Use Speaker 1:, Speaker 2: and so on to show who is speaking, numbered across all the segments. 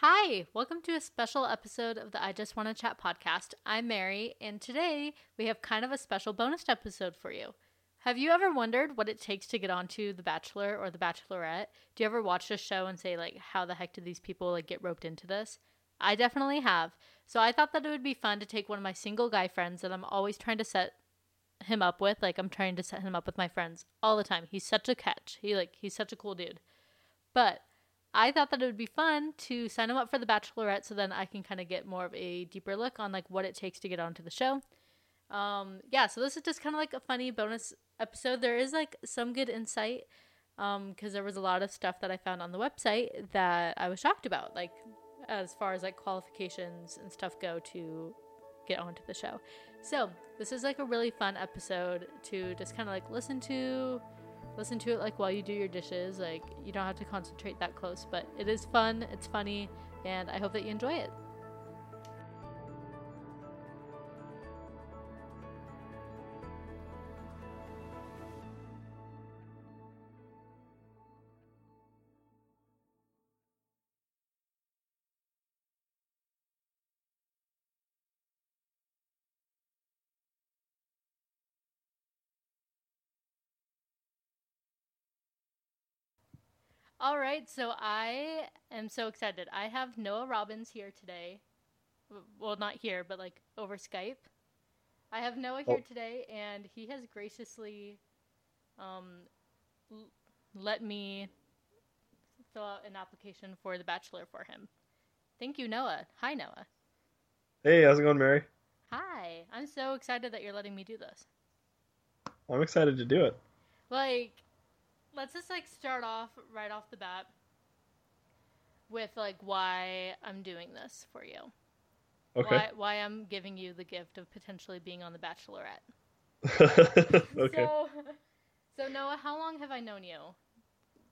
Speaker 1: Hi, welcome to a special episode of the I Just Want to Chat podcast. I'm Mary, and today we have kind of a special bonus episode for you. Have you ever wondered what it takes to get onto The Bachelor or The Bachelorette? Do you ever watch this show and say like, how the heck did these people like get roped into this? I definitely have. So I thought that it would be fun to take one of my single guy friends that I'm always trying to set him up with. Like I'm trying to set him up with my friends all the time. He's such a catch. He like he's such a cool dude. But I thought that it would be fun to sign him up for the Bachelorette so then I can kind of get more of a deeper look on like what it takes to get onto the show. Um, yeah, so this is just kind of like a funny bonus episode. There is like some good insight because um, there was a lot of stuff that I found on the website that I was shocked about, like as far as like qualifications and stuff go to get onto the show. So this is like a really fun episode to just kind of like listen to listen to it like while you do your dishes. Like you don't have to concentrate that close, but it is fun, it's funny, and I hope that you enjoy it. All right, so I am so excited. I have Noah Robins here today. Well, not here, but like over Skype. I have Noah here oh. today, and he has graciously um, l- let me fill out an application for The Bachelor for him. Thank you, Noah. Hi, Noah.
Speaker 2: Hey, how's it going, Mary?
Speaker 1: Hi. I'm so excited that you're letting me do this.
Speaker 2: I'm excited to do it.
Speaker 1: Like, let's just like start off right off the bat with like why I'm doing this for you.
Speaker 2: Okay.
Speaker 1: Why, why I'm giving you the gift of potentially being on the Bachelorette.
Speaker 2: okay.
Speaker 1: So, so Noah, how long have I known you?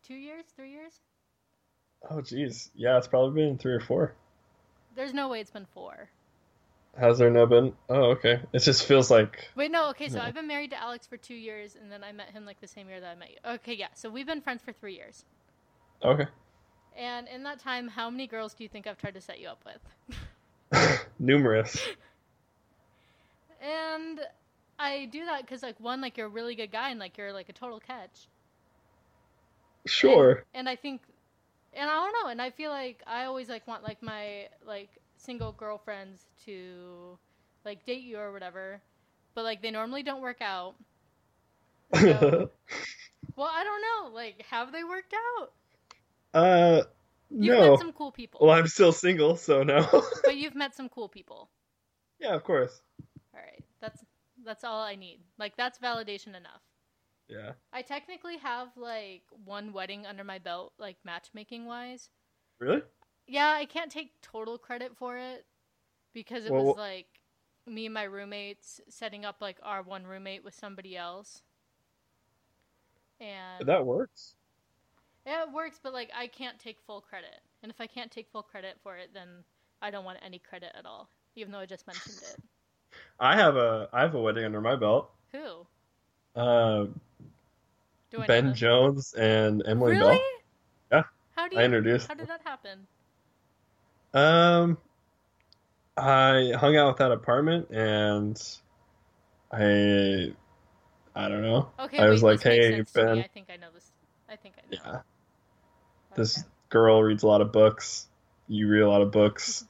Speaker 1: Two years? Three years?
Speaker 2: Oh, geez. Yeah, it's probably been three or four.
Speaker 1: There's no way it's been four.
Speaker 2: Has there no been? Oh, okay. It just feels like.
Speaker 1: Wait, no. Okay, so I've been married to Alex for two years, and then I met him like the same year that I met you. Okay, yeah. So we've been friends for three years.
Speaker 2: Okay.
Speaker 1: And in that time, how many girls do you think I've tried to set you up with?
Speaker 2: Numerous.
Speaker 1: And I do that because, like, one, like you're a really good guy, and like you're like a total catch.
Speaker 2: Sure.
Speaker 1: And, and I think, and I don't know, and I feel like I always like want like my like single girlfriends to like date you or whatever, but like they normally don't work out. So, well, I don't know. Like, have they worked out?
Speaker 2: Uh,
Speaker 1: you've
Speaker 2: no.
Speaker 1: met some cool people.
Speaker 2: Well, I'm still single, so no.
Speaker 1: but you've met some cool people.
Speaker 2: Yeah, of course.
Speaker 1: All right, that's that's all I need. Like, that's validation enough.
Speaker 2: Yeah.
Speaker 1: I technically have like one wedding under my belt, like matchmaking wise.
Speaker 2: Really?
Speaker 1: Yeah, I can't take total credit for it because it well, was like me and my roommates setting up like our one roommate with somebody else. And
Speaker 2: that works.
Speaker 1: Yeah, it works, but like I can't take full credit. And if I can't take full credit for it, then I don't want any credit at all, even though I just mentioned it.
Speaker 2: I have a I have a wedding under my belt.
Speaker 1: Who?
Speaker 2: Uh, Ben Jones and Emily
Speaker 1: really?
Speaker 2: Bell. Yeah.
Speaker 1: How do you,
Speaker 2: I introduced.
Speaker 1: How did that happen?
Speaker 2: Um, I hung out with that apartment and I, I don't know.
Speaker 1: Okay,
Speaker 2: I
Speaker 1: wait,
Speaker 2: was like, "Hey,
Speaker 1: Ben." I think I know this. I think I know.
Speaker 2: Yeah. Okay. This girl reads a lot of books. You read a lot of books.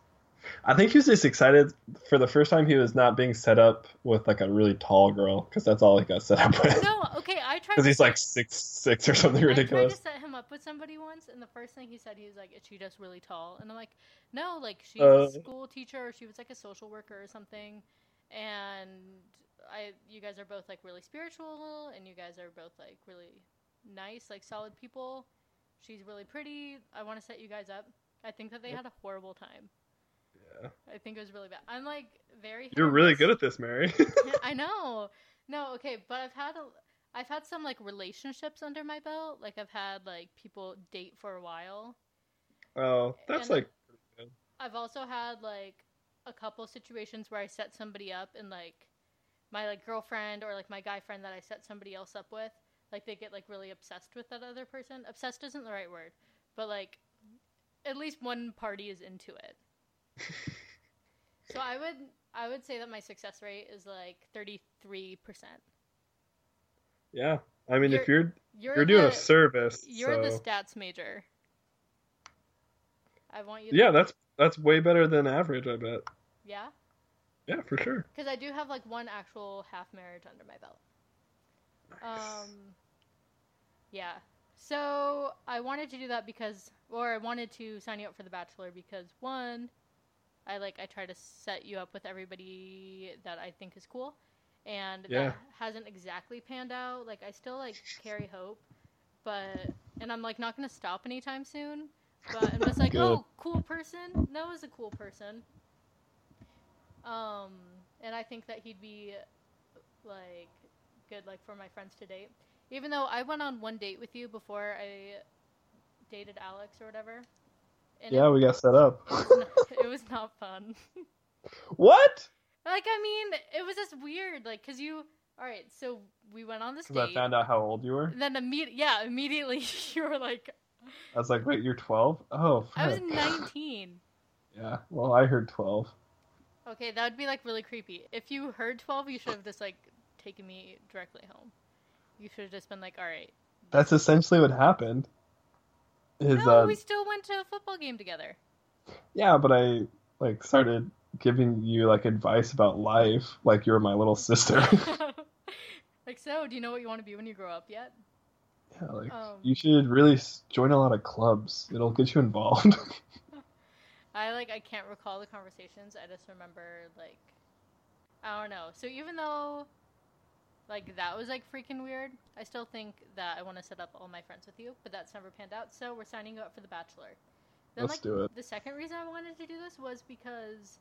Speaker 2: I think he was just excited for the first time he was not being set up with like a really tall girl because that's all he got set up with.
Speaker 1: No, okay, I tried.
Speaker 2: Because he's like six six or something ridiculous.
Speaker 1: I tried to set him up with somebody once, and the first thing he said, he was like, "Is she just really tall?" And I'm like, "No, like she's uh, a school teacher, or she was like a social worker or something." And I, you guys are both like really spiritual, and you guys are both like really nice, like solid people. She's really pretty. I want to set you guys up. I think that they had a horrible time.
Speaker 2: Yeah.
Speaker 1: I think it was really bad. I'm like very.
Speaker 2: You're really good at this, Mary.
Speaker 1: I know. No, okay, but I've had a, I've had some like relationships under my belt. Like I've had like people date for a while.
Speaker 2: Oh, that's and like.
Speaker 1: I've also had like a couple situations where I set somebody up and like my like girlfriend or like my guy friend that I set somebody else up with, like they get like really obsessed with that other person. Obsessed isn't the right word, but like at least one party is into it. so I would I would say that my success rate is like thirty three percent.
Speaker 2: Yeah, I mean, if you're
Speaker 1: You're
Speaker 2: you're doing
Speaker 1: the,
Speaker 2: a service,
Speaker 1: You're the stats major. I want you. To,
Speaker 2: yeah, that's that's way better than average. I bet.
Speaker 1: yeah.
Speaker 2: Yeah, for sure.
Speaker 1: Because I do have like one actual half marriage under my belt. Um, yeah. So I wanted to do that because, or I wanted to sign you up for The Bachelor because one, I like I try to set you up with everybody that I think is cool, and
Speaker 2: Yeah.
Speaker 1: that hasn't exactly panned out. Like I still like carry hope, but and I'm like not gonna stop anytime soon. But I'm just like,
Speaker 2: Good.
Speaker 1: oh, cool person. Noah's a cool person. Um, and I think that he'd be like good, like for my friends to date. Even though I went on one date with you before I dated Alex or whatever.
Speaker 2: Yeah,
Speaker 1: it,
Speaker 2: we got set up.
Speaker 1: it, was not, it was not fun.
Speaker 2: what?
Speaker 1: Like, I mean, it was just weird. Like, cause you, all right, so we went on this date.
Speaker 2: I found out how old you were.
Speaker 1: and then immediate, yeah, immediately you were like,
Speaker 2: I was like, wait, you're 12? Oh,
Speaker 1: I was 19.
Speaker 2: Yeah, well, I heard 12.
Speaker 1: Okay, that would be like really creepy. If you heard 12, you should have just like taken me directly home. You should have just been like, all right.
Speaker 2: That's essentially what happened. Is
Speaker 1: no,
Speaker 2: uh,
Speaker 1: we still went to a football game together.
Speaker 2: yeah, but I like started giving you like advice about life, like you're my little sister.
Speaker 1: like, so, do you know what you want to be when you grow up yet?
Speaker 2: yeah, like
Speaker 1: Um.
Speaker 2: you should really join a lot of clubs. It'll get you involved.
Speaker 1: I like, I can't recall the conversations. I just remember, like, I don't know. So, even though, like, that was like freaking weird, I still think that I want to set up all my friends with you, but that's never panned out. So, we're signing you up for The Bachelor. Then,
Speaker 2: Let's
Speaker 1: like,
Speaker 2: do it.
Speaker 1: the second reason I wanted to do this was because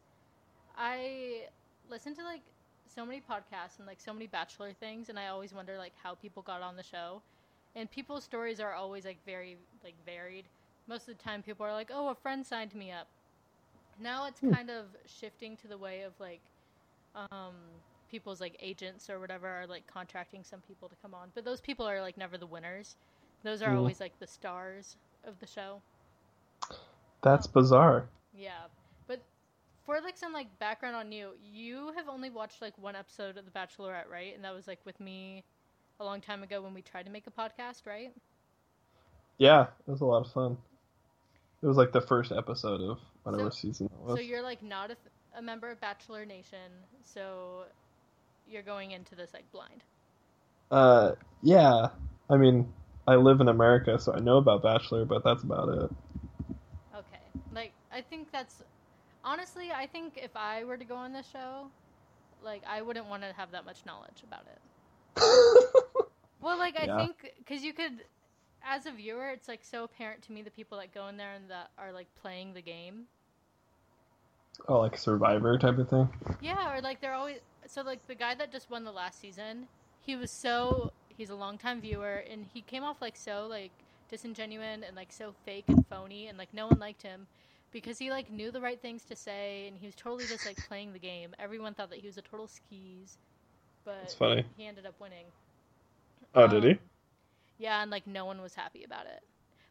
Speaker 1: I listen to like so many podcasts and like so many bachelor things and I always wonder like how people got on the show. And people's stories are always like very like varied. Most of the time people are like, "Oh, a friend signed me up." Now it's
Speaker 2: Hmm.
Speaker 1: kind of shifting to the way of like um people's like agents or whatever are like contracting some people to come on. But those people are like never the winners. Those are
Speaker 2: Hmm.
Speaker 1: always like the stars of the show.
Speaker 2: That's bizarre.
Speaker 1: Yeah, for like some like background on you, you have only watched like one episode of The Bachelorette, right? And that was like with me a long time ago when we tried to make a podcast, right?
Speaker 2: Yeah, it was a lot of fun. It was like the first episode of whatever
Speaker 1: So-
Speaker 2: season it was.
Speaker 1: So you're like not a, a member of Bachelor Nation, so you're going into this like blind.
Speaker 2: Uh, yeah. I mean, I live in America, so I know about Bachelor, but that's about it.
Speaker 1: Okay, like I think that's honestly, I think if I were to go on this show, like I wouldn't want to have that much knowledge about it. Well, like I
Speaker 2: Yeah.
Speaker 1: think because you could, as a viewer, it's like so apparent to me the people that go in there and that are like playing the game.
Speaker 2: oh, like Survivor type of thing.
Speaker 1: Yeah, or like they're always so like the guy that just won the last season, he was so he's a longtime viewer and he came off like so like disingenuous and like so fake and phony and like no one liked him because he like knew the right things to say and he was totally just like playing the game. Everyone thought that he was a total skis, but
Speaker 2: That's funny.
Speaker 1: he ended up winning.
Speaker 2: Oh, did he?
Speaker 1: Um, Yeah, and like no one was happy about it.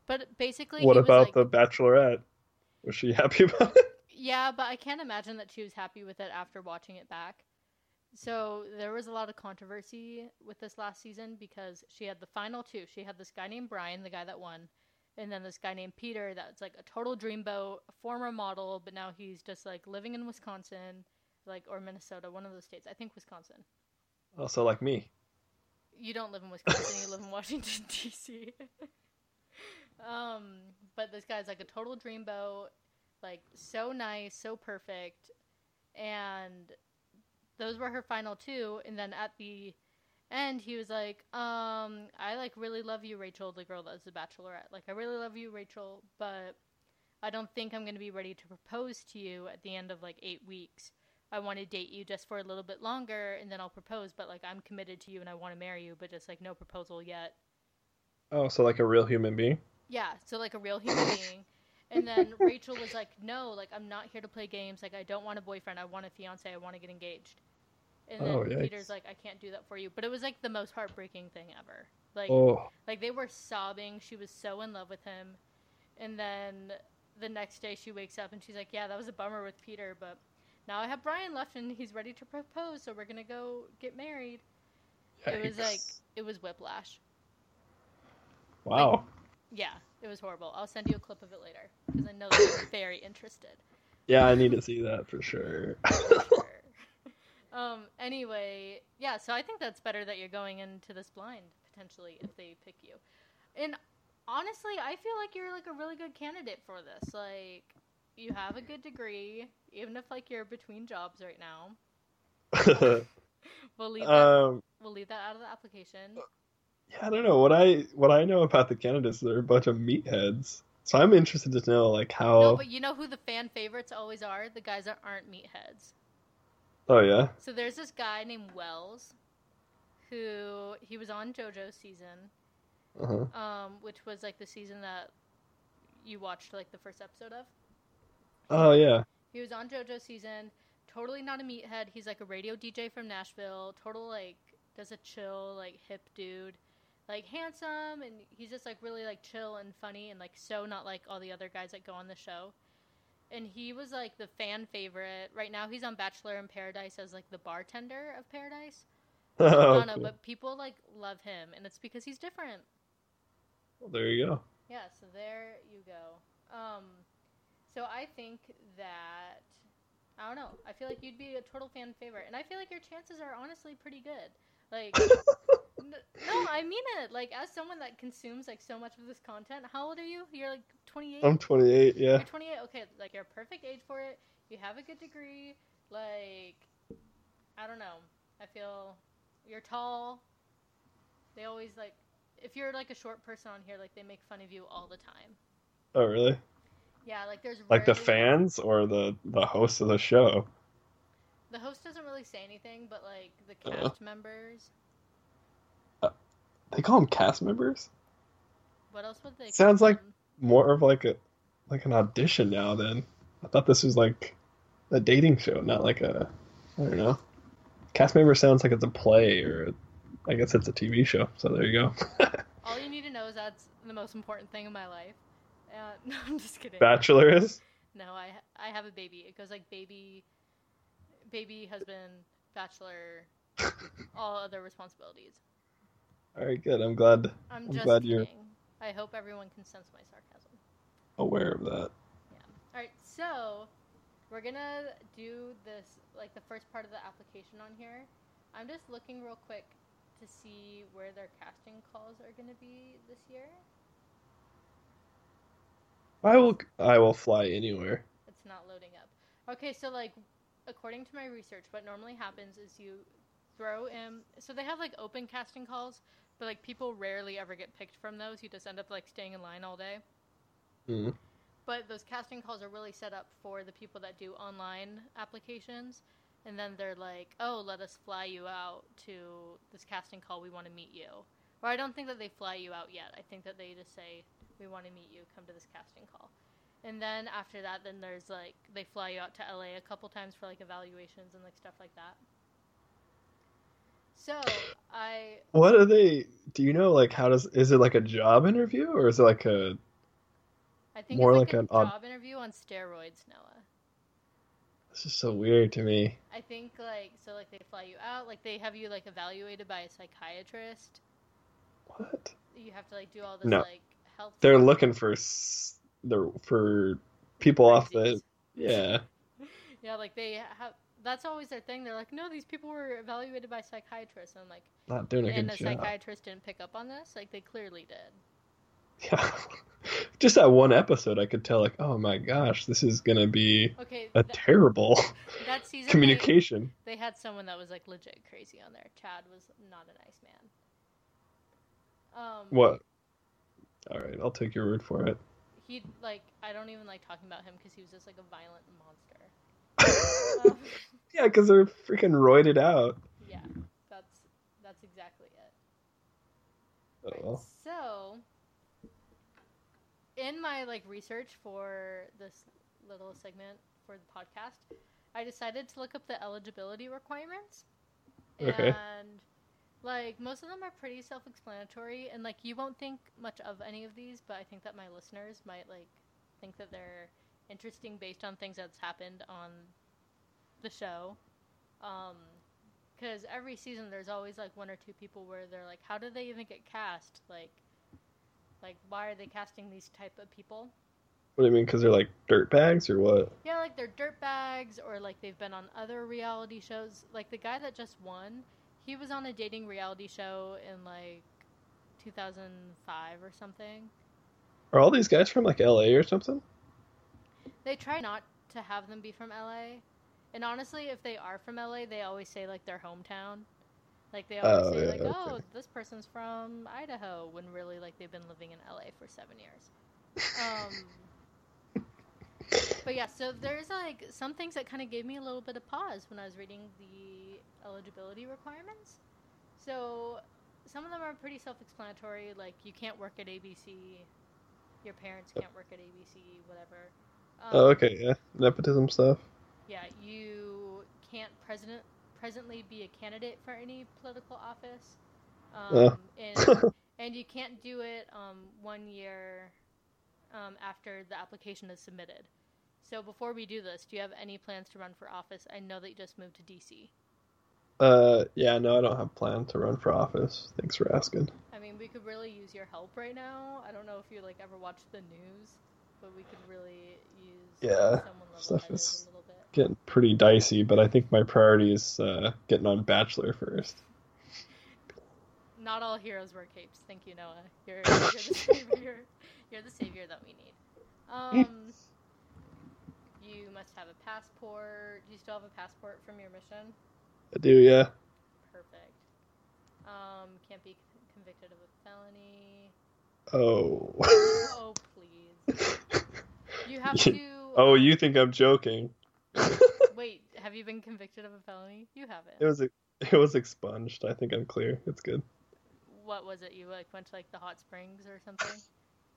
Speaker 1: But basically,
Speaker 2: What
Speaker 1: he was,
Speaker 2: about
Speaker 1: like-
Speaker 2: the Bachelorette? Was she happy about it?
Speaker 1: Yeah, but I can't imagine that she was happy with it after watching it back. So there was a lot of controversy with this last season because she had the final two. She had this guy named Bryan, the guy that won, and then this guy named Peter that's like a total dreamboat, a former model, but now he's just like living in Wisconsin, like or Minnesota, one of those states. I think Wisconsin.
Speaker 2: Also, like me.
Speaker 1: You don't live in Wisconsin, you live in Washington D.C. um, but this guy's like a total dreamboat, like so nice, so perfect, and those were her final two. And then at the end, he was like, "Um, I like really love you, Rachel, the girl that's the Bachelorette. Like, I really love you, Rachel, but I don't think I'm gonna be ready to propose to you at the end of like eight weeks." I want to date you just for a little bit longer and then I'll propose, but like I'm committed to you and I want to marry you, but just like no proposal yet.
Speaker 2: Oh, so like a real human being?
Speaker 1: Yeah, so like a real human being. And then Rachel was like, "No, like I'm not here to play games. Like I don't want a boyfriend. I want a fiance. I want to get engaged." And oh, then
Speaker 2: Oh.
Speaker 1: Peter's like, "I can't do that for you." But it was like the most heartbreaking thing ever. Like
Speaker 2: Oh,
Speaker 1: like they were sobbing. She was so in love with him. And then the next day she wakes up and she's like, "Yeah, that was a bummer with Peter, but now I have Bryan left and he's ready to propose, so we're gonna go get married." It was like it was whiplash.
Speaker 2: wow.
Speaker 1: Yeah, it was horrible. I'll send you a clip of it later because I know that you're very interested.
Speaker 2: Yeah, I need to see that for sure.
Speaker 1: Um. Anyway, yeah. So I think that's better that you're going into this blind potentially if they pick you. And honestly, I feel like you're like a really good candidate for this. Like, you have a good degree, even if like you're between jobs right now. We'll leave that.
Speaker 2: um,
Speaker 1: we'll leave that out of the application.
Speaker 2: yeah, I don't know what I what I know about the candidates. They're a bunch of meatheads. So I'm interested to know like how.
Speaker 1: No, but you know who the fan favorites always are? The guys that aren't meatheads.
Speaker 2: Oh yeah.
Speaker 1: So there's this guy named Wells, who he was on JoJo's season,
Speaker 2: Uh-huh.
Speaker 1: um, which was like the season that you watched like the first episode of.
Speaker 2: Oh yeah.
Speaker 1: He was on JoJo's season. Totally not a meathead. He's like a radio DJ from Nashville. Total like does a chill like hip dude, like handsome and he's just like really like chill and funny and like so not like all the other guys that go on the show. And he was like the fan favorite. Right now he's on Bachelor in Paradise as like the bartender of Paradise. I
Speaker 2: Oh,
Speaker 1: don't know,
Speaker 2: cool.
Speaker 1: but people like love him and it's because he's different.
Speaker 2: Well, there you go.
Speaker 1: Yeah, so there you go. Um, so I think that I don't know. I feel like you'd be a total fan favorite, and I feel like your chances are honestly pretty good. Like, no, I mean it. Like, as someone that consumes like so much of this content, how old are you? You're like 28.
Speaker 2: I'm 28. Yeah.
Speaker 1: You're 28. Okay, like you're a perfect age for it. You have a good degree. Like, I don't know. I feel you're tall. They always like if you're like a short person on here, like they make fun of you all the time.
Speaker 2: Oh really?
Speaker 1: Yeah, like there's
Speaker 2: Like the fans or the the host of the show?
Speaker 1: The host doesn't really say anything, but like the
Speaker 2: Uh-huh.
Speaker 1: cast members.
Speaker 2: They call them cast members.
Speaker 1: What else would they?
Speaker 2: Sounds
Speaker 1: call
Speaker 2: like-
Speaker 1: them?
Speaker 2: More of like a like an audition now. Then I thought this was like a dating show, not like a I don't know. Cast member sounds like it's a play or a, I guess it's a TV show. So there you go.
Speaker 1: all you need to know is that's the most important thing in my life. Uh, no, I'm just kidding.
Speaker 2: Bachelor is.
Speaker 1: No, I I have a baby. It goes like baby, baby, husband, bachelor, all other responsibilities.
Speaker 2: All right, good. I'm glad
Speaker 1: I'm,
Speaker 2: I'm
Speaker 1: just
Speaker 2: glad
Speaker 1: kidding.
Speaker 2: you're-
Speaker 1: I hope everyone can sense my sarcasm.
Speaker 2: aware of that. Yeah.
Speaker 1: All right, so we're gonna do this like the first part of the application on here. I'm just looking real quick to see where their casting calls are gonna be this year.
Speaker 2: I will I will fly anywhere.
Speaker 1: It's not loading up. Okay, so like according to my research, what normally happens is you throw in so they have like open casting calls, but like people rarely ever get picked from those. You just end up like staying in line all day.
Speaker 2: Mhm.
Speaker 1: But those casting calls are really set up for the people that do online applications. And then they're like, oh, let us fly you out to this casting call. We want to meet you. Or I don't think that they fly you out yet. I think that they just say, we want to meet you. Come to this casting call. And then after that, then there's like, they fly you out to LA a couple times for like evaluations and like stuff like that. So I,
Speaker 2: What are they? Do you know like how does is it like a job interview or is it like a
Speaker 1: I think
Speaker 2: More
Speaker 1: it's
Speaker 2: like
Speaker 1: like,
Speaker 2: an
Speaker 1: job interview on steroids, Noah.
Speaker 2: This is so weird to me.
Speaker 1: I think like so like they fly you out, like they have you like evaluated by a psychiatrist.
Speaker 2: What?
Speaker 1: You have to like do all this
Speaker 2: No.
Speaker 1: like health.
Speaker 2: They're
Speaker 1: stuff.
Speaker 2: looking for s- the for people off the yeah.
Speaker 1: Yeah, like they have. That's always their thing. They're like, no, these people were evaluated by psychiatrists, and I'm like,
Speaker 2: Not doing a
Speaker 1: and
Speaker 2: good
Speaker 1: the
Speaker 2: job.
Speaker 1: psychiatrist didn't pick up on this. Like they clearly did.
Speaker 2: Yeah. Just that one episode, I could tell like, oh my gosh, this is gonna be
Speaker 1: Okay,
Speaker 2: a
Speaker 1: th-
Speaker 2: terrible
Speaker 1: that season they-
Speaker 2: communication.
Speaker 1: They, had someone that was like legit crazy on there. Chad was not a nice man. Um,
Speaker 2: What? All right, I'll take your word for it.
Speaker 1: He like I don't even like talking about him because he was just like a violent monster. Um,
Speaker 2: yeah, because they're freaking roided out.
Speaker 1: yeah, that's that's exactly it. Right,
Speaker 2: Oh.
Speaker 1: So, in my like research for this little segment for the podcast, I decided to look up the eligibility requirements.
Speaker 2: Okay.
Speaker 1: And like most of them are pretty self-explanatory, and like you won't think much of any of these, but I think that my listeners might like think that they're interesting based on things that's happened on the show. Um, because every season there's always like one or two people where they're like, how did they even get cast? Like, like why are they casting these type of people?
Speaker 2: What do you mean? Because they're like dirt bags or what?
Speaker 1: Yeah, like they're dirt bags or like they've been on other reality shows. Like the guy that just won, he was on a dating reality show in like 2005 or something.
Speaker 2: Are all these guys from like LA or something?
Speaker 1: They try not to have them be from LA. And honestly, if they are from LA, they always say like their hometown. Like they always
Speaker 2: Oh,
Speaker 1: say
Speaker 2: yeah,
Speaker 1: like,
Speaker 2: okay.
Speaker 1: "Oh, this person's from Idaho," when really like they've been living in LA for 7 years. Um But yeah, so there's like some things that kind of gave me a little bit of pause when I was reading the eligibility requirements. So some of them are pretty self-explanatory, like you can't work at ABC, your parents can't work at ABC, whatever. Um,
Speaker 2: Oh, okay, yeah. Nepotism stuff.
Speaker 1: Yeah, you can't president presently be a candidate for any political office, um,
Speaker 2: Oh.
Speaker 1: and and you can't do it um, one year um, after the application is submitted. So before we do this, do you have any plans to run for office? I know that you just moved to DC.
Speaker 2: Uh, yeah, no, I don't have plan to run for office. Thanks for asking.
Speaker 1: I mean, we could really use your help right now. I don't know if you like ever watch the news, but we could really use
Speaker 2: Yeah, stuff is-
Speaker 1: a little bit.
Speaker 2: Getting pretty dicey, but I think my priority is uh, getting on Bachelor first.
Speaker 1: Not all heroes wear capes. Thank you, Noah. You're, you're the savior. You're the savior that we need. Um, you must have a passport. Do you still have a passport from your mission?
Speaker 2: I do, yeah.
Speaker 1: Perfect. Um, can't be convicted of a felony.
Speaker 2: Oh.
Speaker 1: Oh, please. You have to.
Speaker 2: oh, you think I'm joking?
Speaker 1: Wait, have you been convicted of a felony? You haven't.
Speaker 2: It was it was expunged. I think I'm clear. It's good.
Speaker 1: What was it? You like went to like the hot springs or something,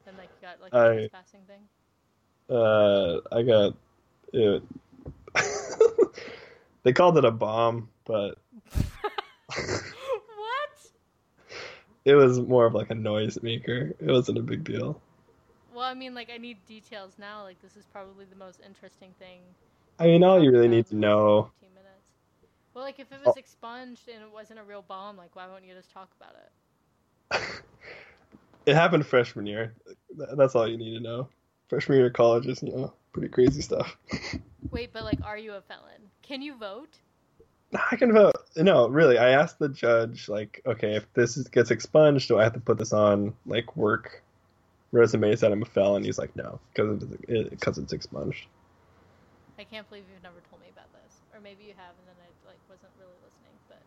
Speaker 1: and like got like
Speaker 2: I-
Speaker 1: a trespassing thing.
Speaker 2: Uh, I got it. they called it a bomb, but
Speaker 1: what?
Speaker 2: it was more of like a noise maker. It wasn't a big deal.
Speaker 1: Well, I mean, like I need details now. Like this is probably the most interesting thing.
Speaker 2: I mean, all you really need to know.
Speaker 1: 15 minutes. Well, like if it
Speaker 2: Oh.
Speaker 1: was expunged and it wasn't a real bomb, like why won't you just talk about it?
Speaker 2: It happened freshman year. That's all you need to know. Freshman year of college is, you know, pretty crazy stuff.
Speaker 1: Wait, but like, are you a felon? Can you vote?
Speaker 2: I can vote. No, really. I asked the judge, like, okay, if this is, gets expunged, do I have to put this on like work resumes that I'm a felon? He's like, no, because it, because it's expunged.
Speaker 1: I can't believe you've never told me about this, or maybe you have, and then I like wasn't really listening. But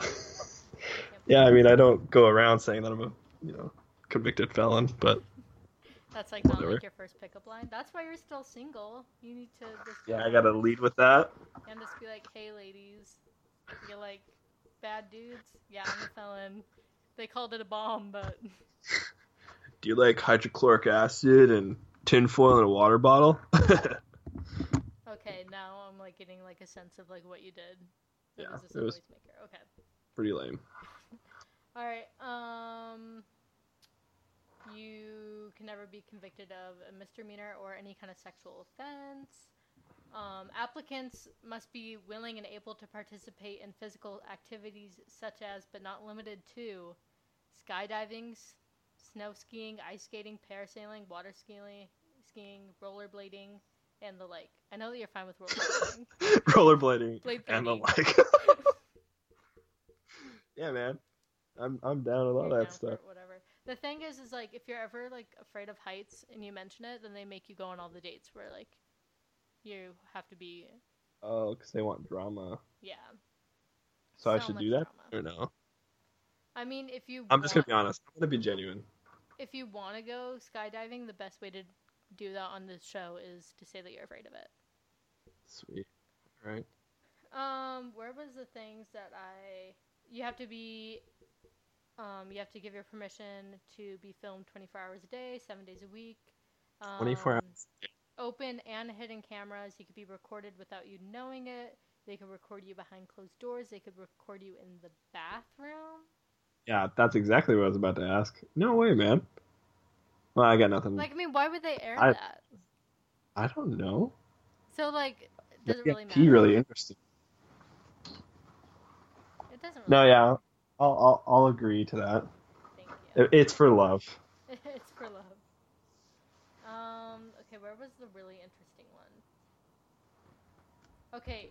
Speaker 1: I
Speaker 2: Yeah, I mean, I don't go around saying that I'm a, you know, convicted felon, but
Speaker 1: that's like not like your first pickup line. That's why you're still single. You need to just
Speaker 2: yeah, I gotta lead with that.
Speaker 1: and just be like, hey, ladies, you like bad dudes? Yeah, I'm a felon. They called it a bomb, but
Speaker 2: Do you like hydrochloric acid and tinfoil in a water bottle?
Speaker 1: okay, now I'm like getting like a sense of like what you did. It
Speaker 2: Yeah,
Speaker 1: was
Speaker 2: it was-
Speaker 1: maker. Okay.
Speaker 2: Pretty lame.
Speaker 1: All right. Um, you can never be convicted of a misdemeanor or any kind of sexual offense. Um, applicants must be willing and able to participate in physical activities such as, but not limited to, skydiving, snow skiing, ice skating, parasailing, water skiing, skiing, rollerblading, and the like. I know that you're fine with rollerblading.
Speaker 2: Rollerblading and the like. yeah, man. I'm I'm down with all
Speaker 1: You're
Speaker 2: that stuff.
Speaker 1: whatever. The thing is, is like if you're ever like afraid of heights and you mention it, then they make you go on all the dates where like you have to be,
Speaker 2: Oh, because they want drama.
Speaker 1: yeah.
Speaker 2: So, I should do that
Speaker 1: drama.
Speaker 2: or no?
Speaker 1: I mean, if you
Speaker 2: I'm just gonna be honest. I'm gonna be genuine.
Speaker 1: If you want to go skydiving, the best way to do that on this show is to say that you're afraid of it.
Speaker 2: Sweet. All right.
Speaker 1: Um, where was the things that I? You have to be. Um, you have to give your permission to be filmed 24 hours a day, seven days a week. Um,
Speaker 2: 24 hours.
Speaker 1: Open and hidden cameras. You could be recorded without you knowing it. They could record you behind closed doors. They could record you in the bathroom.
Speaker 2: Yeah, that's exactly what I was about to ask. No way, man. Well, I got nothing.
Speaker 1: Like, I mean, why would they air
Speaker 2: I-
Speaker 1: that?
Speaker 2: I don't know.
Speaker 1: So, like, does it
Speaker 2: Yeah,
Speaker 1: really matter?
Speaker 2: really interesting.
Speaker 1: It doesn't. Matter.
Speaker 2: No,
Speaker 1: Really
Speaker 2: yeah, I'll I'll, I'll agree to that.
Speaker 1: Thank you.
Speaker 2: It- It's for love.
Speaker 1: it's for love. Um. Okay, where was the really interesting one? Okay,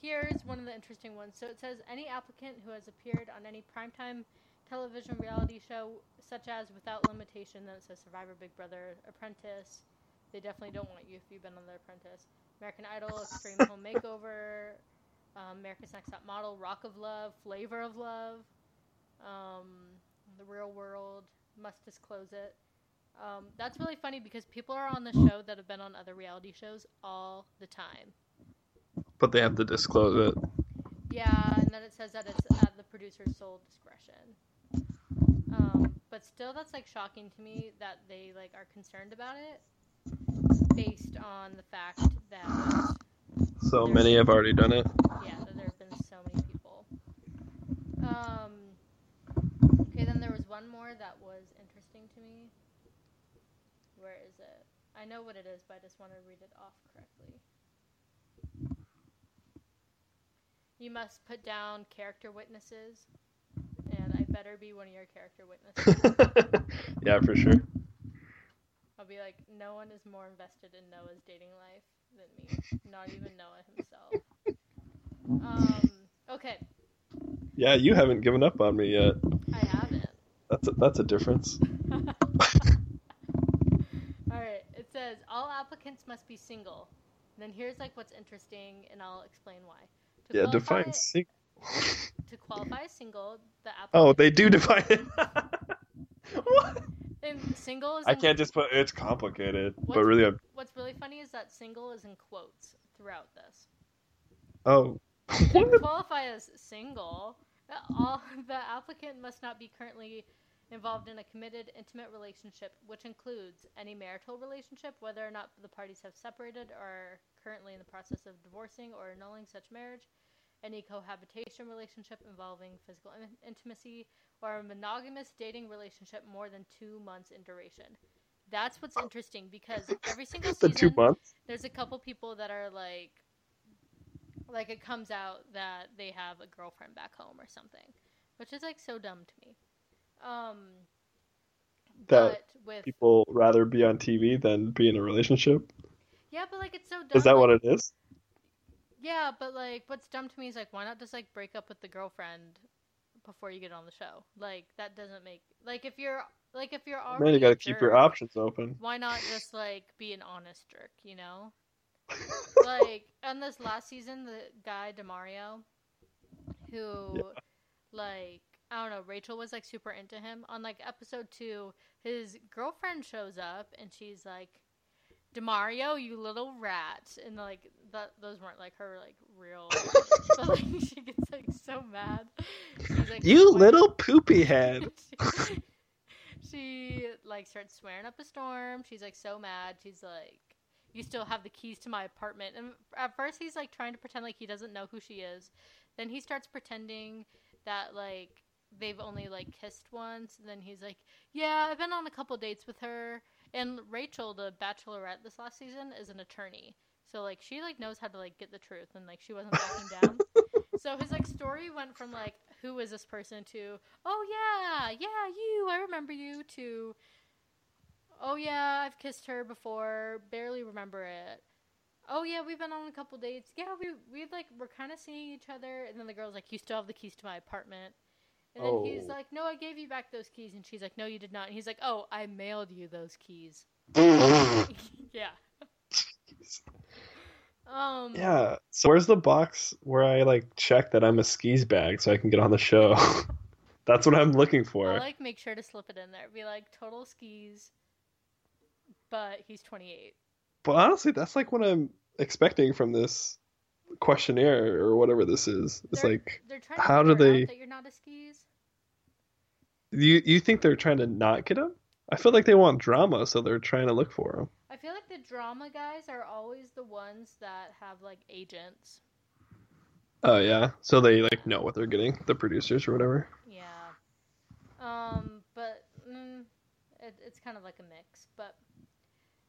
Speaker 1: here's one of the interesting ones. So it says any applicant who has appeared on any primetime television reality show, such as Without Limitation, then it says Survivor, Big Brother, Apprentice. They definitely don't want you if you've been on The Apprentice. American Idol, Extreme Home Makeover, um, America's Next Top Model, Rock of Love, Flavor of Love, um, The Real World, Must Disclose It. Um, that's really funny because people are on the show that have been on other reality shows all the time.
Speaker 2: But they have to disclose it.
Speaker 1: Yeah, and then it says that it's at the producer's sole discretion. Um, but still, that's like shocking to me that they like are concerned about it, based on the fact that
Speaker 2: So many have already done it.
Speaker 1: yeah, that there have been so many people. Um, okay, then there was one more that was interesting to me. Where is it? I know what it is, but I just want to read it off correctly. You must put down character witnesses, and I better be one of your character witnesses.
Speaker 2: yeah, for sure.
Speaker 1: I'll be like, no one is more invested in Noah's dating life than me. Not even Noah himself. Um, okay,
Speaker 2: Yeah, you haven't given up on me yet.
Speaker 1: I haven't.
Speaker 2: That's a, that's a difference.
Speaker 1: All right. It says all applicants must be single. And then here's like what's interesting, and I'll explain why. To
Speaker 2: Yeah, define sing.
Speaker 1: To qualify as single, the applicant.
Speaker 2: Oh, they do define it. what?
Speaker 1: And single is.
Speaker 2: I
Speaker 1: in-
Speaker 2: can't just put it's complicated, but really, I'm,
Speaker 1: What's really funny is that single is in quotes throughout this.
Speaker 2: oh,
Speaker 1: To qualify as single, all the applicant must not be currently involved in a committed, intimate relationship, which includes any marital relationship, whether or not the parties have separated or are currently in the process of divorcing or annulling such marriage, any cohabitation relationship involving physical in- intimacy, or a monogamous dating relationship more than two months in duration. That's what's interesting because every single season, the
Speaker 2: two months.
Speaker 1: there's a couple people that are like like it comes out that they have a girlfriend back home or something which is like so dumb to me um
Speaker 2: That
Speaker 1: but with
Speaker 2: People rather be on TV than be in a relationship.
Speaker 1: yeah but like it's so dumb
Speaker 2: Is that
Speaker 1: like,
Speaker 2: what it is?
Speaker 1: yeah but like what's dumb to me is like why not just like break up with the girlfriend before you get on the show like that doesn't make like if you're like if you're already
Speaker 2: Man, you got to keep your options open.
Speaker 1: why not just like be an honest jerk you know like on this last season, the guy Demario, who,
Speaker 2: Yeah.
Speaker 1: like, I don't know, Rachel was like super into him. On like episode two, his girlfriend shows up and she's like, "Demario, you little rat," and like that those weren't like her like real, but like she gets like so mad. She's like,
Speaker 2: You
Speaker 1: "Why-"
Speaker 2: little poopy head.
Speaker 1: she, she like starts swearing up a storm. She's like so mad. She's like, "You still have the keys to my apartment." And at first, he's like trying to pretend like he doesn't know who she is. Then he starts pretending that like they've only like kissed once. And then he's like, "Yeah, I've been on a couple dates with her." And Rachel, the Bachelorette this last season, is an attorney. So like she like knows how to like get the truth and like she wasn't backing down. So his like story went from like who is this person to oh yeah yeah you I remember you to oh yeah I've kissed her before barely remember it oh yeah we've been on a couple dates yeah we we like we're kind of seeing each other and then the girl's like you still have the keys to my apartment and then he's
Speaker 2: Oh.
Speaker 1: like no I gave you back those keys and she's like no you did not and he's like oh I mailed you those keys yeah um
Speaker 2: yeah. So where's the box where I like check that I'm a skis bag so I can get on the show? That's what I'm looking for.
Speaker 1: I'll like make sure to slip it in there. Be like total skis, but he's 28.
Speaker 2: But honestly, that's like what I'm expecting from this questionnaire or whatever this is. It's
Speaker 1: They're-
Speaker 2: like
Speaker 1: They're trying to
Speaker 2: how do they-
Speaker 1: that you're not a skis.
Speaker 2: you you think they're trying to not get him? I feel like they want drama, so they're trying to look for him.
Speaker 1: I feel like the drama guys are always the ones that have like agents.
Speaker 2: Oh yeah, so they like know what they're getting, the producers or whatever.
Speaker 1: Yeah. Um, but mm, it, it's kind of like a mix. But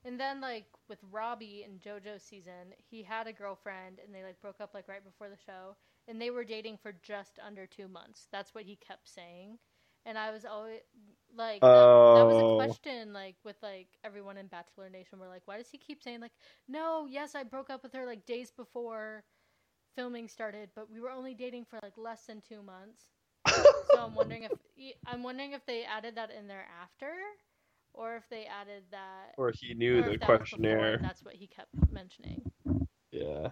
Speaker 1: and then like with Robby in JoJo's season, he had a girlfriend and they like broke up like right before the show, and they were dating for just under two months. That's what he kept saying, and I was always like, that, that was
Speaker 2: Oh.
Speaker 1: a question like with like everyone in Bachelor Nation. We're like, why does he keep saying like, no, yes, I broke up with her like days before filming started, but we were only dating for like less than two months. So I'm wondering if I'm wondering if they added that in there after, or if they added that.
Speaker 2: or he knew the
Speaker 1: that was before
Speaker 2: questionnaire.
Speaker 1: That's what he kept mentioning.
Speaker 2: Yeah.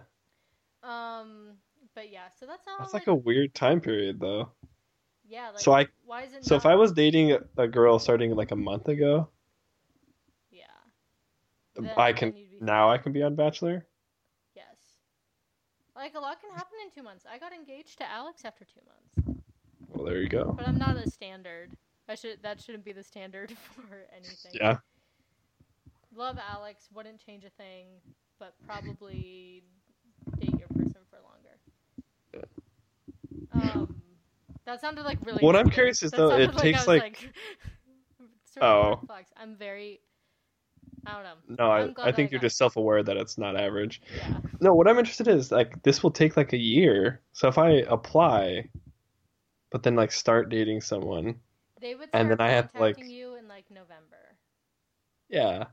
Speaker 1: Um, but yeah, so that's all.
Speaker 2: That's like a weird time period though.
Speaker 1: yeah. Like,
Speaker 2: so I-
Speaker 1: why is it?
Speaker 2: So if I was dating a- a girl starting like a month ago,
Speaker 1: yeah, Then-
Speaker 2: I can now I can be on Bachelor.
Speaker 1: Yes. Like a lot can happen in two months. I got engaged to Alex after two months,
Speaker 2: Well, there you go.
Speaker 1: but I'm not a standard. I should that shouldn't be the standard for anything.
Speaker 2: Yeah.
Speaker 1: Love Alex, wouldn't change a thing, but probably date your person for longer. Um, that sounded like really.
Speaker 2: What I'm curious is,
Speaker 1: That
Speaker 2: though, it takes,
Speaker 1: I was,
Speaker 2: like- Oh.
Speaker 1: I'm very. I don't know.
Speaker 2: No,
Speaker 1: I'm
Speaker 2: I, I think
Speaker 1: I
Speaker 2: you're just self-aware that it's not average.
Speaker 1: Yeah.
Speaker 2: No, what I'm interested in is like this will take like a year. So if I apply, but then like start dating someone,
Speaker 1: They would
Speaker 2: And then I have to, like-
Speaker 1: you in like November.
Speaker 2: yeah.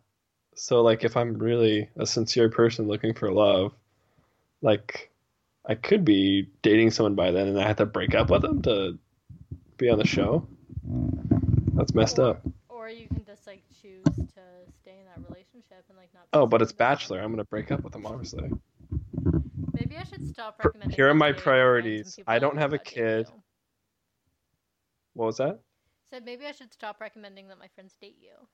Speaker 2: So like if I'm really a sincere person looking for love, like I could be dating someone by then and I have to break up with them to be on the show. That's messed
Speaker 1: or,
Speaker 2: up.
Speaker 1: Or you can just like choose to stay in that relationship and like not.
Speaker 2: Oh, but it's. Bachelor. I'm gonna break up with them obviously.
Speaker 1: Maybe I should stop recommending.
Speaker 2: Here are my
Speaker 1: date friends and
Speaker 2: priorities. I don't have a kid.
Speaker 1: you.
Speaker 2: What was that?
Speaker 1: Said maybe I should stop recommending that my friends date you.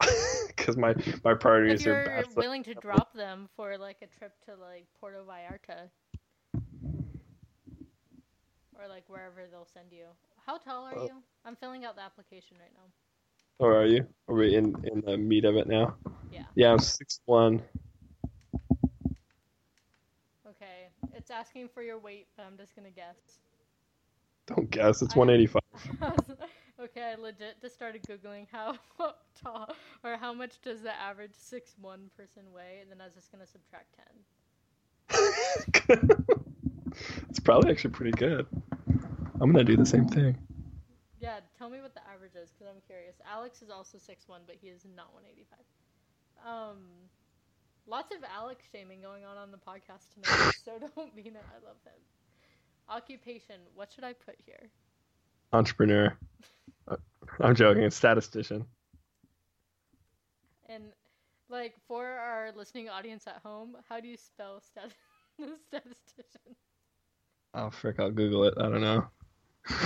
Speaker 2: Because my my priorities
Speaker 1: If
Speaker 2: are
Speaker 1: you're willing to drop them for like a trip to like Puerto Vallarta. Or like wherever they'll send you. How tall are you? I'm filling out the application right now.
Speaker 2: Or are you? Are we in in the meat of it now?
Speaker 1: Yeah.
Speaker 2: Yeah, I'm six one.
Speaker 1: Okay. It's asking for your weight, but I'm just gonna guess.
Speaker 2: Don't guess. It's
Speaker 1: I-
Speaker 2: 185.
Speaker 1: okay, I legit just started googling how tall or how much does the average six one person weigh, and then I was just gonna subtract ten.
Speaker 2: it's probably actually pretty good. I'm gonna do the same thing.
Speaker 1: Yeah, tell me what the average is because I'm curious. Alex is also six one, but he is not one eighty five. Um, lots of Alex shaming going on on the podcast tonight, so don't mean it. I love him. Occupation. What should I put here?
Speaker 2: Entrepreneur. Uh, I'm joking. It's statistician.
Speaker 1: And like for our listening audience at home, how do you spell stat- statistician?
Speaker 2: Oh frick! I'll Google it. I don't know.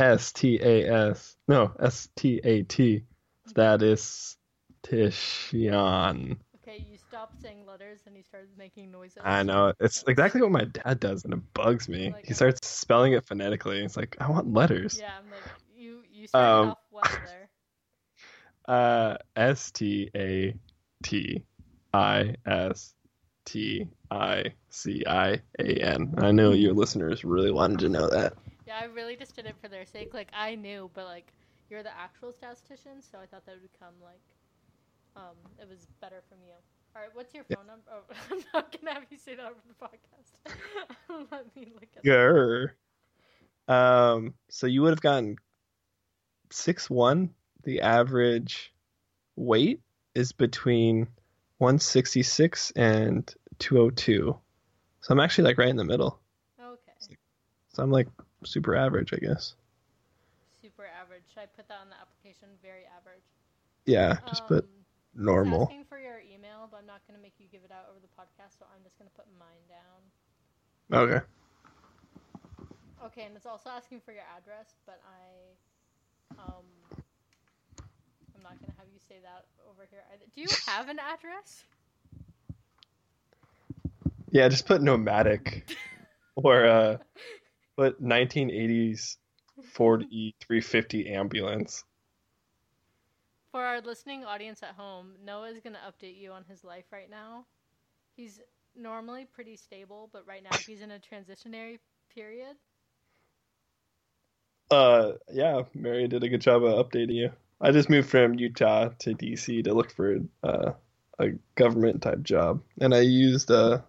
Speaker 2: S T A S. No, S T A T. Statistician.
Speaker 1: Stopped saying letters and you started making noises.
Speaker 2: I know. It's exactly what my dad does, and it bugs me.
Speaker 1: Like-
Speaker 2: He starts spelling it phonetically. It's like I want letters.
Speaker 1: Yeah, I'm like you. You started
Speaker 2: Um,
Speaker 1: off well there.
Speaker 2: Uh, S T A T I S T I C I A N. I know your listeners really wanted to know that.
Speaker 1: Yeah, I really just did it for their sake. Like I knew, but like you're the actual statistician, so I thought that would become like um it was better from you. All right, what's your phone number? Oh, I'm not gonna have you say that over the podcast. Let me look at
Speaker 2: Grr. Um, so you would have gotten six one. The average weight is between one sixty six and two oh two. So I'm actually like right in the middle.
Speaker 1: Okay,
Speaker 2: So I'm like super average, I guess.
Speaker 1: super average. Should I put that on the application? Very average.
Speaker 2: Yeah, just put
Speaker 1: Um, It's
Speaker 2: normal.
Speaker 1: asking for your email, but I'm not gonna make you give it out over the podcast, so I'm just gonna put mine down.
Speaker 2: Okay.
Speaker 1: Okay, and it's also asking for your address, but I, um, I'm not gonna have you say that over here either. Do you have an address?
Speaker 2: Yeah, just put nomadic or uh put 1980s Ford E350 ambulance.
Speaker 1: For our listening audience at home, Noah is gonna update you on his life right now. He's normally pretty stable, but right now he's in a transitionary period.
Speaker 2: Uh yeah, Mary did a good job of updating you. I just moved from Utah to DC to look for uh, a government type job, and I used uh,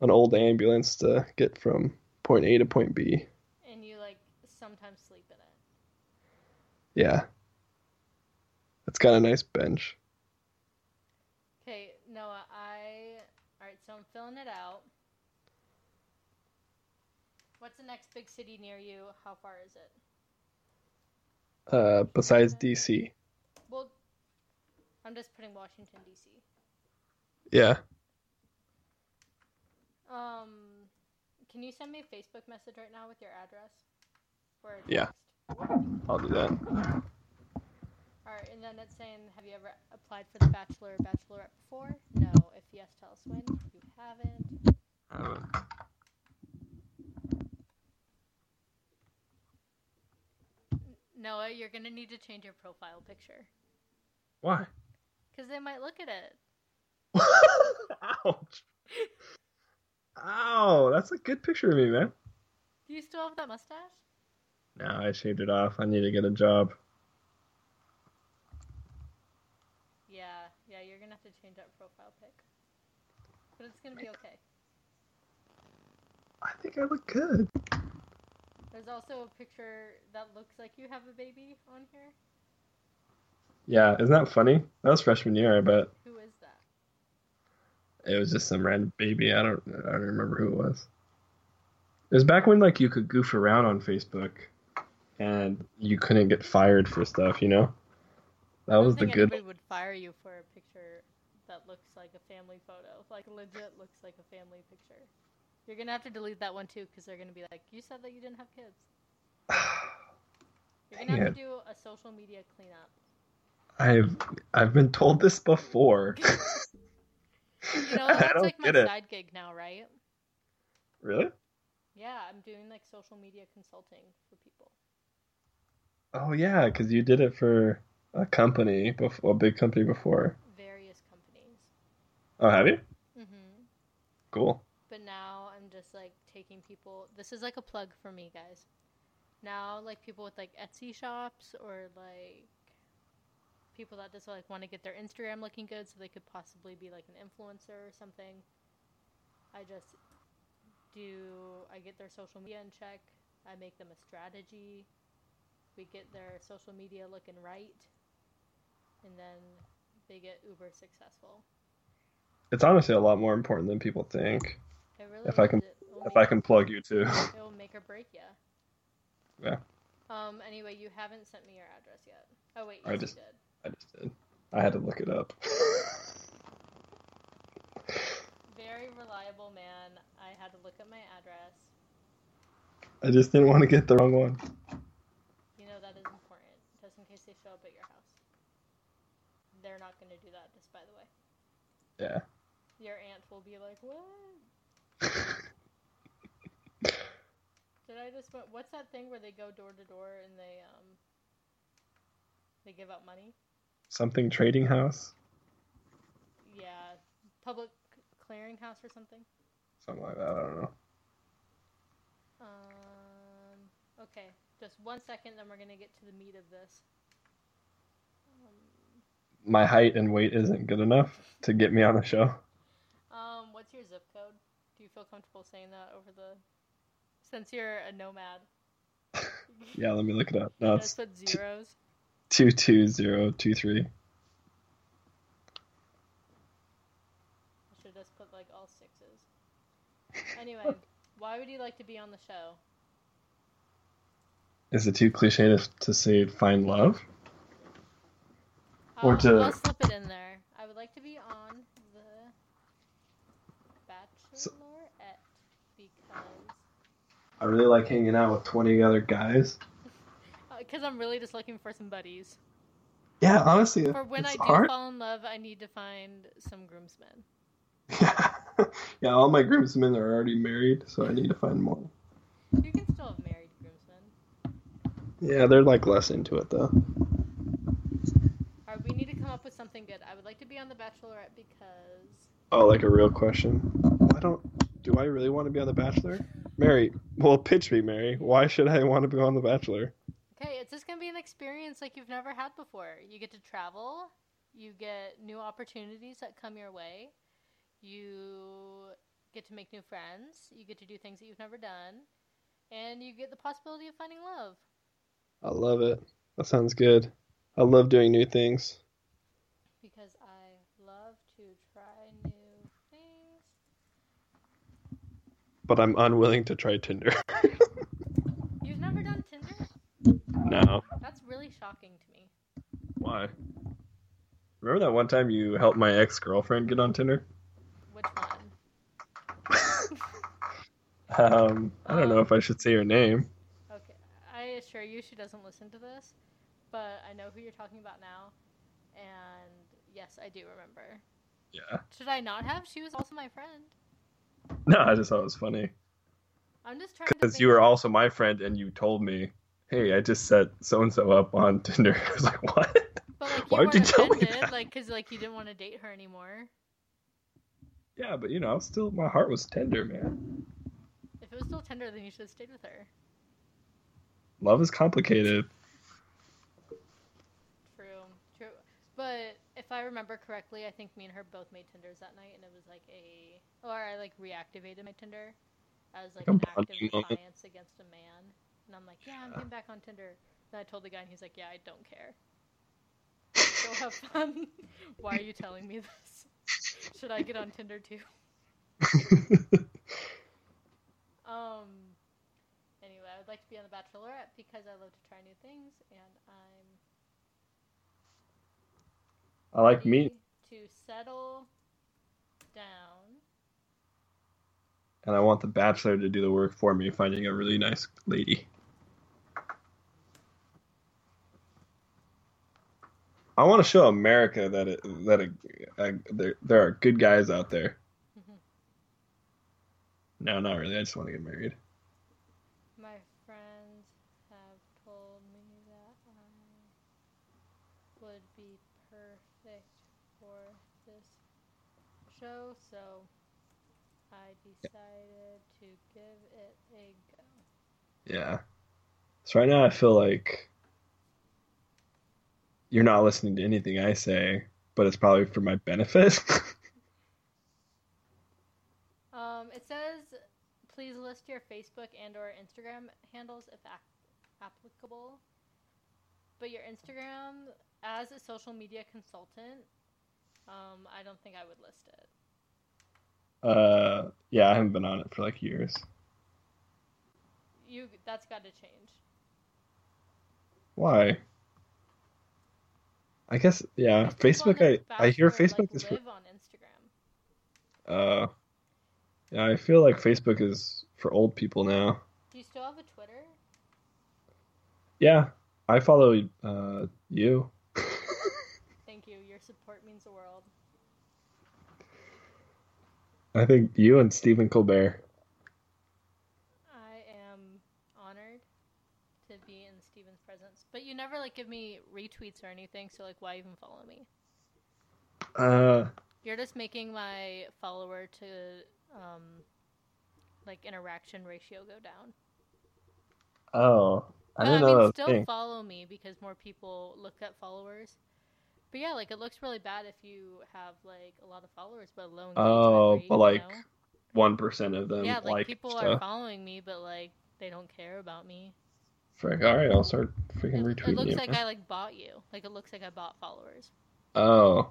Speaker 2: an old ambulance to get from point A to point
Speaker 1: B. And you like sometimes sleep in it.
Speaker 2: Yeah. It's got a nice bench.
Speaker 1: Okay, Noah, I all right, so I'm filling it out. What's the next big city near you? How far is it?
Speaker 2: Uh, besides DC.
Speaker 1: Well, I'm just putting Washington DC.
Speaker 2: Yeah.
Speaker 1: Um, can you send me a Facebook message right now with your address?
Speaker 2: Yeah. I'll do that.
Speaker 1: Alright, and then it's saying, have you ever applied for the Bachelor or Bachelorette before? No. If yes, tell us when. If you haven't. Uh. Noah, you're gonna need to change your profile picture.
Speaker 2: Why?
Speaker 1: Because they might look at it.
Speaker 2: Ouch. Ow, that's a good picture of me, man.
Speaker 1: Do you still have that mustache?
Speaker 2: No, I shaved it off. I need to get a job.
Speaker 1: Yeah, yeah, you're gonna have to change that profile pic. But it's gonna be okay.
Speaker 2: I think I look good.
Speaker 1: There's also a picture that looks like you have a baby on here.
Speaker 2: Yeah, isn't that funny? That was freshman year, I bet.
Speaker 1: Who is that?
Speaker 2: It was just some random baby. I don't I don't remember who it was. It was back when like you could goof around on Facebook and you couldn't get fired for stuff, you know? That was the good
Speaker 1: would fire you for that looks like a family photo. Like legit looks like a family picture. You're gonna have to delete that one too, because they're gonna be like, "You said that you didn't have kids." You're gonna have to do a social media cleanup.
Speaker 2: I've I've been told this before.
Speaker 1: you know, that's like my side gig now, right?
Speaker 2: Really?
Speaker 1: Yeah, I'm doing like social media consulting for people.
Speaker 2: Oh yeah, because you did it for a company before, a big company before. Oh, have you?
Speaker 1: Mhm.
Speaker 2: Cool
Speaker 1: but now I'm just like taking people. This is like a plug for me, guys. Now, like people with like Etsy shops or like people that just like want to get their Instagram looking good so they could possibly be like an influencer or something. I just do I get their social media in check. I make them a strategy. We get their social media looking right. And then they get uber successful.
Speaker 2: It's honestly a lot more important than people think.
Speaker 1: Really
Speaker 2: if I can, if I can plug you too.
Speaker 1: It will make or break you.
Speaker 2: Yeah.
Speaker 1: Um. Anyway, you haven't sent me your address yet. Oh wait,
Speaker 2: I just,
Speaker 1: did.
Speaker 2: I just did. I had to look it up.
Speaker 1: Very reliable man. I had to look at my address.
Speaker 2: I just didn't want to get the wrong one.
Speaker 1: You know that is important, just in case they show up at your house. They're not going to do that, just by the way.
Speaker 2: Yeah.
Speaker 1: Your aunt will be like, "What?" Did I just what's that thing where they go door to door and they um they give out money?
Speaker 2: Something trading house?
Speaker 1: Yeah, public clearinghouse or something.
Speaker 2: Something like that. I don't know.
Speaker 1: Um. Okay, just one second, then we're gonna get to the meat of this.
Speaker 2: Um, My height and weight isn't good enough to get me on the show.
Speaker 1: What's your zip code? Do you feel comfortable saying that over the? Since you're a nomad.
Speaker 2: yeah, let me look it up. No,
Speaker 1: it's put zeros.
Speaker 2: Two two zero two three.
Speaker 1: I should just put like all sixes. Anyway, why would you like to be on the show?
Speaker 2: Is it too cliche to, to say find love?
Speaker 1: I'll, or to I'll slip it in there. I would like to be on
Speaker 2: I really like hanging out with 20 other guys.
Speaker 1: Because uh, I'm really just looking for some buddies.
Speaker 2: Yeah, honestly.
Speaker 1: For when I do hard. fall in love, I need to find some groomsmen.
Speaker 2: Yeah. yeah, all my groomsmen are already married, so I need to find more.
Speaker 1: You can still have married groomsmen.
Speaker 2: Yeah, they're like less into it though.
Speaker 1: Alright, we need to come up with something good. I would like to be on The Bachelorette because
Speaker 2: Oh, like a real question. I don't. Do I really want to be on The Bachelor? Mary, well, pitch me, Mary. Why should I want to be on The Bachelor?
Speaker 1: Okay, it's just gonna be an experience like you've never had before. You get to travel, you get new opportunities that come your way, you get to make new friends, you get to do things that you've never done, and you get the possibility of finding love.
Speaker 2: I love it. That sounds good. I love doing new things.
Speaker 1: Because I love to try new things.
Speaker 2: But I'm unwilling to try Tinder.
Speaker 1: You've never done Tinder?
Speaker 2: no.
Speaker 1: That's really shocking to me.
Speaker 2: Why? Remember that one time you helped my ex girlfriend get on Tinder?
Speaker 1: Which one?
Speaker 2: Um, I don't know if I should say her name.
Speaker 1: Okay, I assure you she doesn't listen to this, but I know who you're talking about now, and yes, I do remember.
Speaker 2: Yeah.
Speaker 1: Should I not have? She was also my friend.
Speaker 2: No, I just thought it was funny
Speaker 1: I'm just trying to.
Speaker 2: because you were also my friend and you told me, "Hey, I just set so and so up on Tinder." I was like, "What?"
Speaker 1: But like,
Speaker 2: why would you tell me that?
Speaker 1: like, cause like you didn't want to date her anymore.
Speaker 2: Yeah, but you know, I was still my heart was tender, man.
Speaker 1: If it was still tender, then you should have stayed with her.
Speaker 2: Love is complicated.
Speaker 1: True, true. But if I remember correctly, I think me and her both made Tinders that night, and it was like a, or I like reactivated my Tinder as like
Speaker 2: Like a
Speaker 1: an act of defiance against a man, and I'm like, yeah, I'm getting back on Tinder. Then I told the guy, and he's like, yeah, I don't care. Go have fun. Why are you telling me this? Should I get on Tinder too? Um. Anyway, I would like to be on The Bachelorette because I love to try new things, and I'm
Speaker 2: I like meat,
Speaker 1: to settle down.
Speaker 2: and I want the bachelor to do the work for me, finding a really nice lady. I want to show America that it, that it, uh, there there are good guys out there. No, not really. I just want to get married.
Speaker 1: My friends have told me that I would be perfect for this show, so I decided to give it a go.
Speaker 2: Yeah. So right now I feel like you're not listening to anything I say, but it's probably for my benefit.
Speaker 1: Um, it says, please list your Facebook and or Instagram handles if ac- applicable. But your Instagram, as a social media consultant, um, I don't think I would list it.
Speaker 2: uh, yeah, I haven't been on it for like years.
Speaker 1: You, that's got to change.
Speaker 2: Why? I guess yeah,
Speaker 1: people
Speaker 2: Facebook. I I hear Facebook
Speaker 1: like,
Speaker 2: is for
Speaker 1: live on Instagram.
Speaker 2: uh, yeah, I feel like Facebook is for old people now.
Speaker 1: Do you still have a Twitter?
Speaker 2: Yeah, I follow uh you.
Speaker 1: Thank you. Your support means the world.
Speaker 2: I think you and Stephen Colbert.
Speaker 1: I am honored to be in Stephen's presence. But you never like give me retweets or anything, so like why even follow me?
Speaker 2: Uh,
Speaker 1: You're just making my follower to um like interaction ratio go down.
Speaker 2: oh, I didn't
Speaker 1: I
Speaker 2: know
Speaker 1: mean still
Speaker 2: thing.
Speaker 1: follow me because more people look at followers. But yeah, like it looks really bad if you have like a lot of followers but low engagement
Speaker 2: Oh,
Speaker 1: rate,
Speaker 2: but like one percent of them
Speaker 1: yeah, like,
Speaker 2: like
Speaker 1: people are following me, but like they don't care about me.
Speaker 2: Frick, all right, I'll start freaking
Speaker 1: It,
Speaker 2: retweeting
Speaker 1: it looks
Speaker 2: you.
Speaker 1: like
Speaker 2: man.
Speaker 1: I like bought you. Like it looks like I bought followers.
Speaker 2: Oh,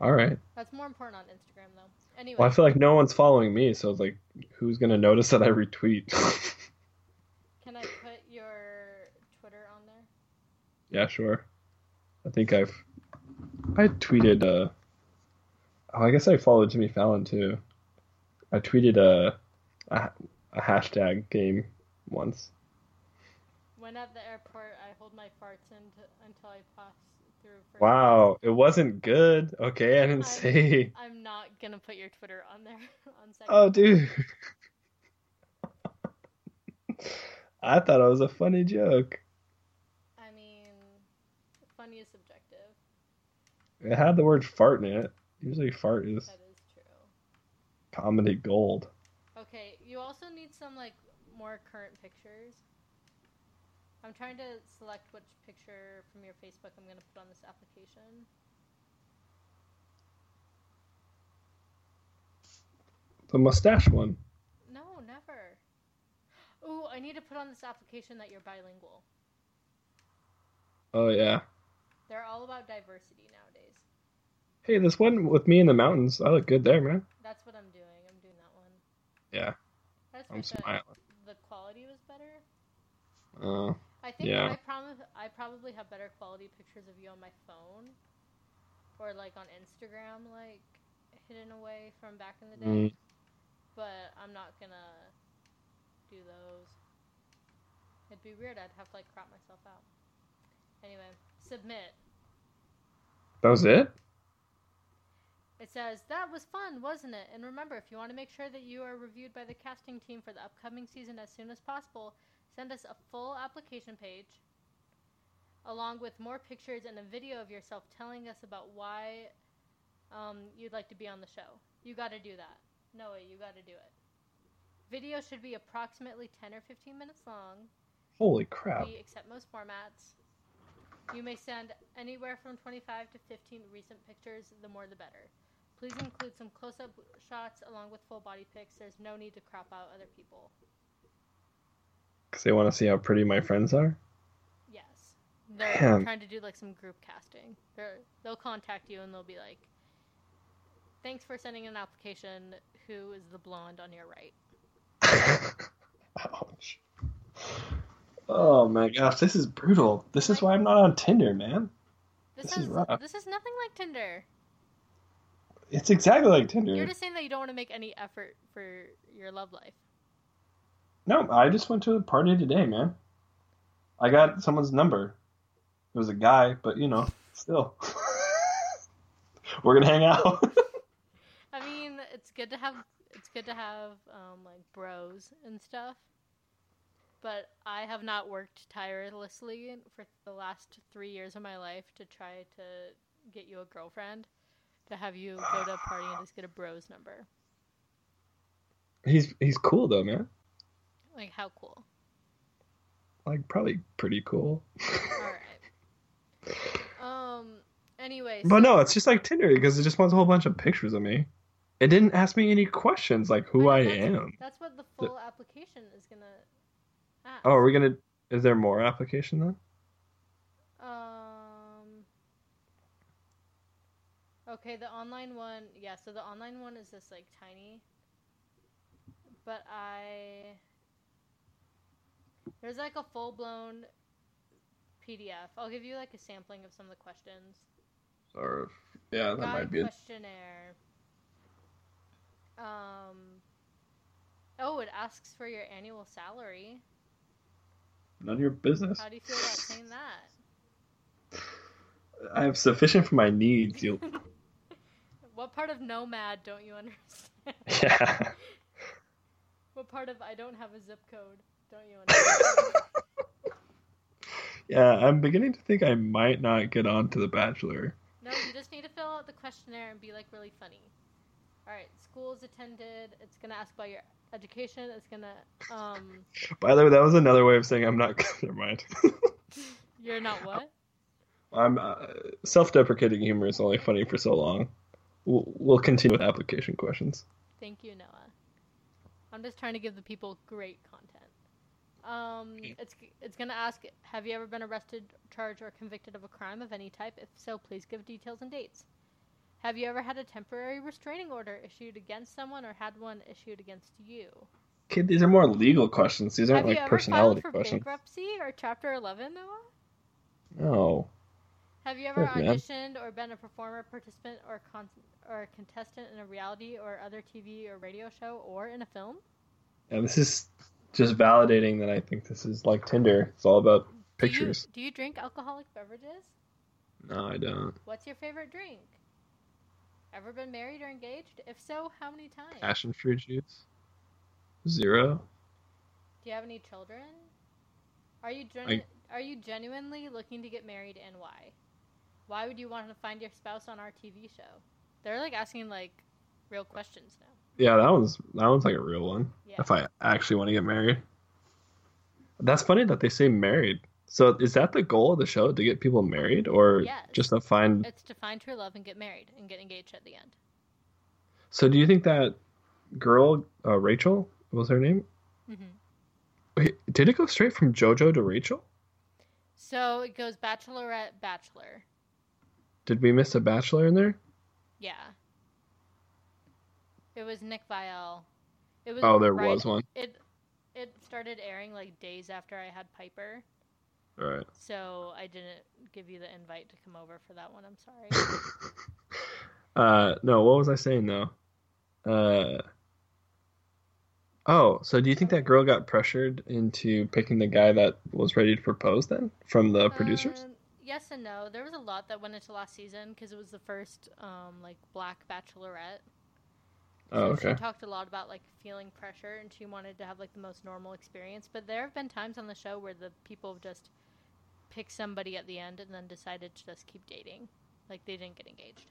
Speaker 2: all right.
Speaker 1: That's more important on Instagram though. Anyway,
Speaker 2: Well, I feel like no one's following me, so it's like, who's gonna notice that I retweet?
Speaker 1: can I put your Twitter on there?
Speaker 2: yeah, sure. I think I've I tweeted. uh Oh, I guess I followed Jimmy Fallon too. I tweeted a a, a hashtag game once.
Speaker 1: When at the airport, I hold my farts into, until I pass through.
Speaker 2: Wow, it wasn't good. Okay, I didn't
Speaker 1: I'm-
Speaker 2: say.
Speaker 1: I'm not gonna put your Twitter on there on second.
Speaker 2: Oh, dude. I thought it was a funny joke.
Speaker 1: I mean, funny is subjective.
Speaker 2: It had the word fart in it. Usually, fart is
Speaker 1: That is true.
Speaker 2: comedy gold.
Speaker 1: Okay, you also need some like more current pictures. I'm trying to select which picture from your Facebook I'm gonna put on this application.
Speaker 2: The mustache one.
Speaker 1: No, never. Ooh, I need to put on this application that you're bilingual.
Speaker 2: Oh yeah.
Speaker 1: They're all about diversity nowadays.
Speaker 2: Hey, this one with me in the mountains. I look good there, man.
Speaker 1: That's what I'm doing. I'm doing that one.
Speaker 2: Yeah,
Speaker 1: I just
Speaker 2: I'm smiling.
Speaker 1: the quality was better.
Speaker 2: Uh,
Speaker 1: I think
Speaker 2: Yeah.
Speaker 1: I, prob- I probably have better quality pictures of you on my phone, or like on Instagram, like hidden away from back in the day.
Speaker 2: mm,
Speaker 1: But I'm not gonna do those. It'd be weird. I'd have to like crop myself out. Anyway, submit.
Speaker 2: that was it.
Speaker 1: It says, That was fun, wasn't it? And remember, if you want to make sure that you are reviewed by the casting team for the upcoming season as soon as possible, send us a full application page along with more pictures and a video of yourself telling us about why um, you'd like to be on the show. You got to do that. No way, you got to do it. Video should be approximately 10 or 15 minutes long.
Speaker 2: Holy crap!
Speaker 1: We accept most formats. You may send anywhere from 25 to 15 recent pictures, the more the better. Please include some close up shots along with full body pics. There's no need to crop out other people.
Speaker 2: Because they want to see how pretty my friends are.
Speaker 1: Yes. They're
Speaker 2: Man.
Speaker 1: trying to do like some group casting. They're, they'll contact you and they'll be like, thanks for sending an application. Who is the blonde on your right?
Speaker 2: Ouch. Oh my gosh, this is brutal. This is why I'm not on Tinder, man.
Speaker 1: This,
Speaker 2: This is
Speaker 1: is
Speaker 2: rough.
Speaker 1: this is nothing like Tinder.
Speaker 2: It's exactly like Tinder.
Speaker 1: You're just saying that you don't want to make any effort for your love life.
Speaker 2: No, I just went to a party today, man. I got someone's number. It was a guy, but you know, still. We're gonna hang out.
Speaker 1: I mean, it's good to have it's good to have um, like bros and stuff. But I have not worked tirelessly for the last three years of my life to try to get you a girlfriend. To have you go to a party and just get a bros number.
Speaker 2: he's he's cool though, man.
Speaker 1: Like how cool.
Speaker 2: Like probably pretty cool.
Speaker 1: All right. Um. Anyway.
Speaker 2: But no, it's just like Tinder because it just wants a whole bunch of pictures of me. It didn't ask me any questions like who I
Speaker 1: that's-
Speaker 2: am.
Speaker 1: That's what the full application is gonna
Speaker 2: Oh, are we gonna? Is there more application then?
Speaker 1: Um. Okay, the online one, yeah. So the online one is just like tiny, but I there's like a full blown PDF. I'll give you like a sampling of some of the questions.
Speaker 2: Or yeah, that
Speaker 1: Guide
Speaker 2: might be it.
Speaker 1: questionnaire. Um. Oh, it asks for your annual salary.
Speaker 2: None of your business.
Speaker 1: How do you feel about saying that?
Speaker 2: I have sufficient for my needs. You.
Speaker 1: What part of nomad don't you understand?
Speaker 2: yeah.
Speaker 1: What part of I don't have a zip code don't you understand?
Speaker 2: Yeah, I'm beginning to think I might not get on to The Bachelor.
Speaker 1: no, you just need to fill out the questionnaire and be like really funny. All right, schools attended. It's gonna ask about your education. is gonna um,
Speaker 2: By the way, that was another way of saying I'm not. Never mind.
Speaker 1: you're not what?
Speaker 2: I'm uh, self-deprecating humor is only funny for so long. We'll, we'll continue with application questions.
Speaker 1: Thank you, Noah. I'm just trying to give the people great content. Um, it's it's gonna ask, have you ever been arrested, charged, or convicted of a crime of any type? If so, please give details and dates. Have you ever had a temporary restraining order issued against someone or had one issued against you?
Speaker 2: Kid, these are more legal questions. These aren't
Speaker 1: have you
Speaker 2: like
Speaker 1: ever
Speaker 2: personality
Speaker 1: filed for
Speaker 2: questions.
Speaker 1: bankruptcy or Chapter 11, Noah?
Speaker 2: No.
Speaker 1: Have you ever
Speaker 2: man.
Speaker 1: auditioned or been a performer, participant, or con- or a contestant in a reality or other TV or radio show or in a film?
Speaker 2: Yeah, this is just validating that I think this is like Tinder. It's all about pictures.
Speaker 1: Do you, do you drink alcoholic beverages?
Speaker 2: No, I don't.
Speaker 1: What's your favorite drink? Ever been married or engaged? If so, how many times?
Speaker 2: Passion fruit juice. Zero.
Speaker 1: Do you have any children? Are you genu- are you genuinely looking to get married and why? Why would you want to find your spouse on our TV show? They're like asking like real questions now.
Speaker 2: Yeah, that one's that one's like a real one.
Speaker 1: Yeah.
Speaker 2: If I actually want to get married. That's funny that they say married. So is that the goal of the show to get people married, or
Speaker 1: Yes.
Speaker 2: just to find?
Speaker 1: It's to find true love and get married and get engaged at the end.
Speaker 2: So do you think that girl, uh, Rachel, was her name? Wait, did it go straight from JoJo to Rachel?
Speaker 1: So it goes bachelorette, bachelor.
Speaker 2: Did we miss a bachelor in there?
Speaker 1: Yeah. It was Nick Viall. It was
Speaker 2: Oh, there
Speaker 1: right-
Speaker 2: was one.
Speaker 1: It it started airing like days after I had Piper,
Speaker 2: right.
Speaker 1: so I didn't give you the invite to come over for that one. I'm sorry.
Speaker 2: uh, no, what was I saying though? Uh, oh, so do you think that girl got pressured into picking the guy that was ready to propose then from the producers?
Speaker 1: Um, yes and no. There was a lot that went into last season because it was the first um, like black bachelorette.
Speaker 2: oh, okay.
Speaker 1: She talked a lot about like feeling pressure and she wanted to have like the most normal experience. But there have been times on the show where the people have just picked somebody at the end and then decided to just keep dating. Like they didn't get engaged.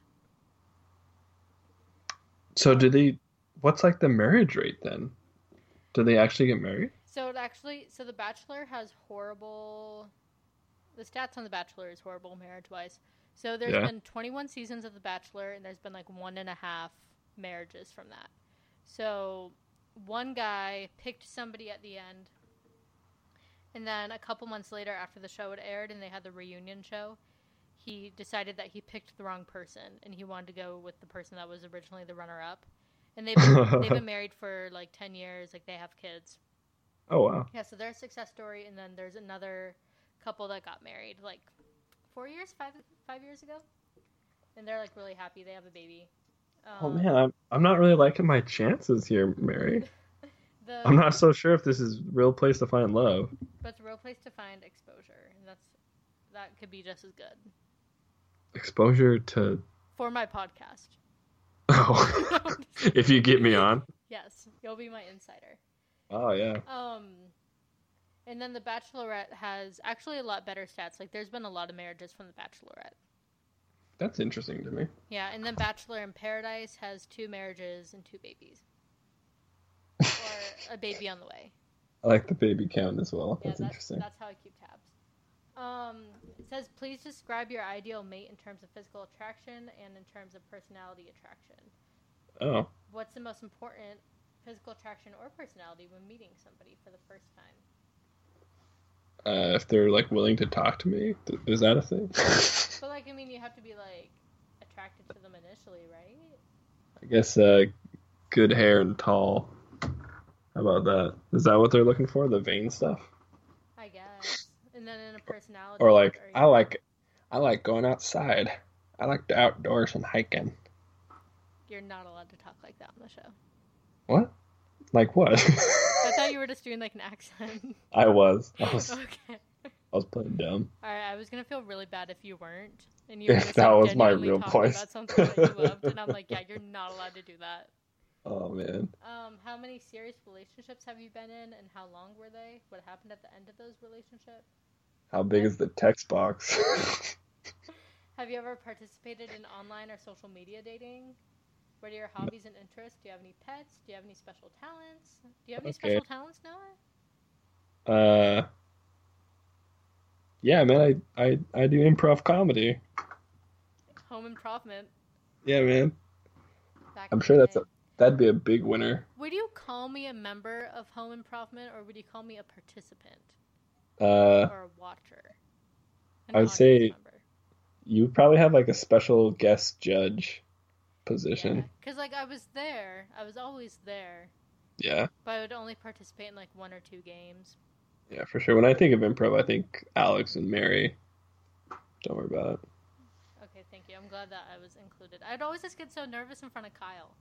Speaker 2: So do they? What's like the marriage rate then? Do they actually get married?
Speaker 1: So it actually, so The Bachelor has horrible. The stats on The Bachelor is horrible marriage wise. So there's
Speaker 2: Yeah.
Speaker 1: been 21 seasons of The Bachelor, and there's been like one and a half marriages from that. So one guy picked somebody at the end, and then a couple months later, after the show had aired and they had the reunion show, he decided that he picked the wrong person, and he wanted to go with the person that was originally the runner-up. And they've been, they've been married for like 10 years, like they have kids.
Speaker 2: Oh wow.
Speaker 1: Yeah, so they're a success story, and then there's another couple that got married like four years, five five years ago, and they're like really happy. They have a baby.
Speaker 2: Oh
Speaker 1: Um,
Speaker 2: man, I'm I'm not really liking my chances here, Mary.
Speaker 1: The,
Speaker 2: I'm not so sure if this is real place to find love.
Speaker 1: But it's a real place to find exposure, and that's that could be just as good
Speaker 2: Exposure to
Speaker 1: for my podcast.
Speaker 2: oh, if you get me on.
Speaker 1: Yes, you'll be my insider.
Speaker 2: Oh yeah.
Speaker 1: Um, and then the Bachelorette has actually a lot better stats. Like, there's been a lot of marriages from the Bachelorette.
Speaker 2: That's interesting to me.
Speaker 1: Yeah, and then Bachelor in Paradise has two marriages and two babies, a baby on the way.
Speaker 2: I like the baby count as well.
Speaker 1: Yeah,
Speaker 2: That's
Speaker 1: that's,
Speaker 2: interesting.
Speaker 1: that's how I keep tabs. Um, it says, please describe your ideal mate in terms of physical attraction and in terms of personality attraction.
Speaker 2: Oh,
Speaker 1: What's the most important physical attraction or personality when meeting somebody for the first time?
Speaker 2: uh, if they're like willing to talk to me, th- is that a thing?
Speaker 1: But like, I mean, you have to be like attracted to them initially, right?
Speaker 2: I guess uh, good hair and tall. How about that? Is that what they're looking for? The vain stuff,
Speaker 1: I guess. And then in a personality,
Speaker 2: or like I like, I like going outside. I like the outdoors and hiking.
Speaker 1: You're not allowed to talk like that on the show.
Speaker 2: What? Like what?
Speaker 1: I thought you were just doing like an accent.
Speaker 2: I was. I was.
Speaker 1: okay.
Speaker 2: I was playing dumb.
Speaker 1: All right. I was gonna feel really bad if you weren't, and you were
Speaker 2: If that was my real voice.
Speaker 1: about something that you loved, and I'm like, yeah, you're not allowed to do that.
Speaker 2: Oh man.
Speaker 1: Um, how many serious relationships have you been in, and how long were they? What happened at the end of those relationships?
Speaker 2: How big is the text box?
Speaker 1: Have you ever participated in online or social media dating? What are your hobbies and interests? Do you have any pets? Do you have any special talents? Do you have any
Speaker 2: Okay.
Speaker 1: special talents, Noah?
Speaker 2: uh. Yeah, man. I I I do improv comedy.
Speaker 1: Home improvement.
Speaker 2: Yeah, man.
Speaker 1: Back
Speaker 2: I'm sure that's
Speaker 1: day.
Speaker 2: a that'd be a big winner.
Speaker 1: Would you call me a member of Home Improvement, or would you call me a participant
Speaker 2: Uh,
Speaker 1: or a watcher?
Speaker 2: I would say-
Speaker 1: member?
Speaker 2: you probably have like a special guest judge position.
Speaker 1: Because like I was there, I was always there,
Speaker 2: Yeah.
Speaker 1: but I would only participate in like one or two games.
Speaker 2: yeah, for sure. When I think of improv, I think Alex and Mary. Don't worry about it.
Speaker 1: Okay, thank you. I'm glad that I was included. I'd always just get so nervous in front of Kyle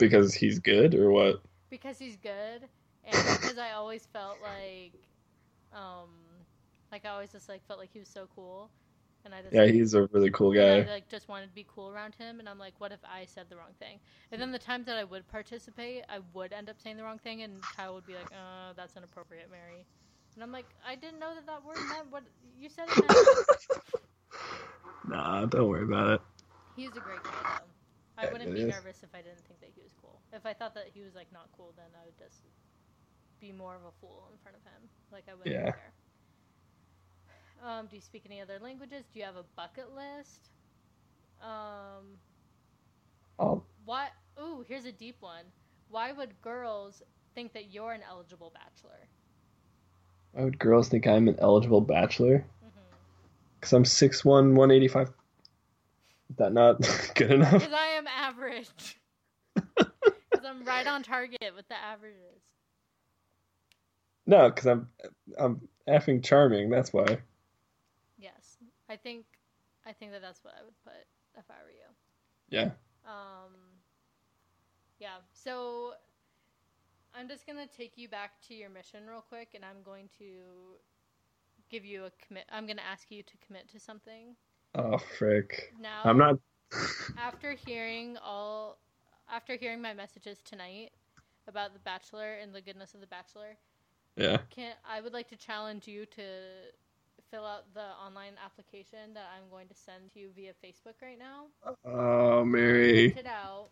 Speaker 2: Because he's good or what?
Speaker 1: because he's good, and because I always felt like, um, like I always just like felt like he was so cool, and I just
Speaker 2: Yeah, he's a really cool guy.
Speaker 1: I like just wanted to be cool around him, and I'm like, what if I said the wrong thing? And then the times that I would participate, I would end up saying the wrong thing, and Kyle would be like, uh, that's inappropriate, Mary. And I'm like, I didn't know that that word meant what you said it meant.
Speaker 2: Nah, don't worry about it.
Speaker 1: He's a great guy, though. I wouldn't be nervous if I didn't think that he was cool. If I thought that he was like not cool, then I would just be more of a fool in front of him. Like I wouldn't
Speaker 2: Yeah.
Speaker 1: care. Um, do you speak any other languages? Do you have a bucket list? Um, what? Ooh, here's a deep one. Why would girls think that you're an eligible bachelor?
Speaker 2: why would girls think I'm an eligible bachelor? Because I'm 6'1", 185. Is that not good enough?
Speaker 1: Because I am average. Because I'm right on target with the averages.
Speaker 2: No, because I'm I'm effing charming. That's why.
Speaker 1: Yes, I think I think that that's what I would put if I were you.
Speaker 2: Yeah.
Speaker 1: Um, yeah. So I'm just gonna take you back to your mission real quick, and I'm going to give you a commit. I'm gonna ask you to commit to something
Speaker 2: Oh frick.
Speaker 1: now.
Speaker 2: I'm not.
Speaker 1: after hearing all after hearing my messages tonight about the bachelor and the goodness of the bachelor
Speaker 2: yeah.
Speaker 1: can i would like to challenge you to fill out the online application that i'm going to send to you via facebook right now
Speaker 2: Oh Mary.
Speaker 1: print it out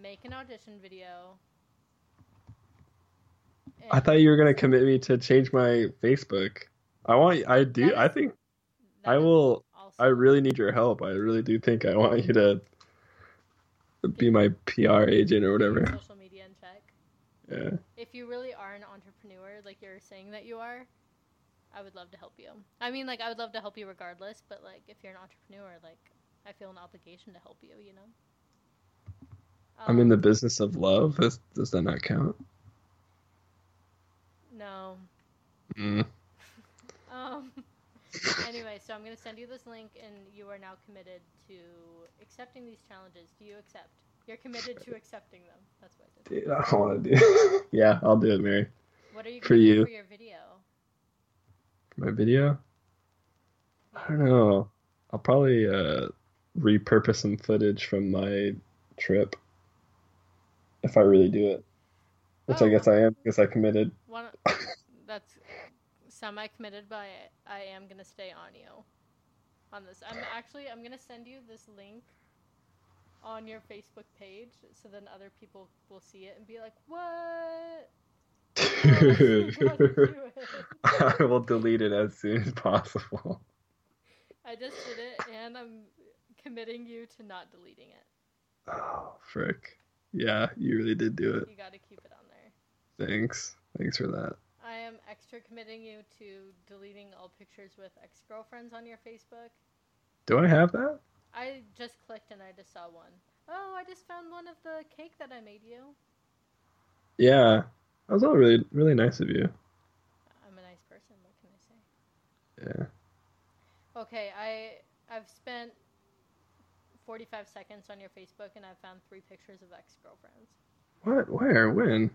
Speaker 1: make an audition video
Speaker 2: I thought you were gonna commit me to change my Facebook. I want. I do.
Speaker 1: That
Speaker 2: I think I
Speaker 1: is
Speaker 2: will. I really need your help. I really do think I want you to be my PR agent or whatever.
Speaker 1: social media and check
Speaker 2: Yeah.
Speaker 1: if you really are an entrepreneur like you're saying that you are i would love to help you i mean like i would love to help you regardless but like if you're an entrepreneur like i feel an obligation to help you you know
Speaker 2: I'm in the
Speaker 1: Um,
Speaker 2: business of love. Does, does that not count?
Speaker 1: no
Speaker 2: Mm.
Speaker 1: um anyway so i'm going to send you this link and you are now committed to accepting these challenges do you accept you're committed to accepting them that's what i did
Speaker 2: Dude, I don't want to do. yeah, I'll do it, Mary.
Speaker 1: what are you
Speaker 2: For
Speaker 1: going to do
Speaker 2: you.
Speaker 1: for your video
Speaker 2: My video. I don't know. I'll probably uh, repurpose some footage from my trip if I really do it. Which I
Speaker 1: Oh.
Speaker 2: guess I am because I committed.
Speaker 1: One, semi committed, but I, I am gonna stay on you on this. I'm actually I'm gonna send you this link on your Facebook page, so then other people will see it and be like, "What?
Speaker 2: Dude,
Speaker 1: How'd you do it?"
Speaker 2: I will delete it as soon as possible.
Speaker 1: I just did it, and I'm committing you to not deleting it.
Speaker 2: Oh, frick. Yeah, you really did do it.
Speaker 1: You got to keep it on there.
Speaker 2: Thanks. Thanks for that.
Speaker 1: I am extra committing you to deleting all pictures with ex girlfriends on your Facebook.
Speaker 2: Do I have that?
Speaker 1: I just clicked and I just saw one. Oh, I just found one of the cake that I made you.
Speaker 2: Yeah. That was all really, really nice of you.
Speaker 1: I'm a nice person. What can I say?
Speaker 2: Yeah.
Speaker 1: Okay, I I've spent 45 seconds on your Facebook and I've found three pictures of ex girlfriends.
Speaker 2: What? Where? When?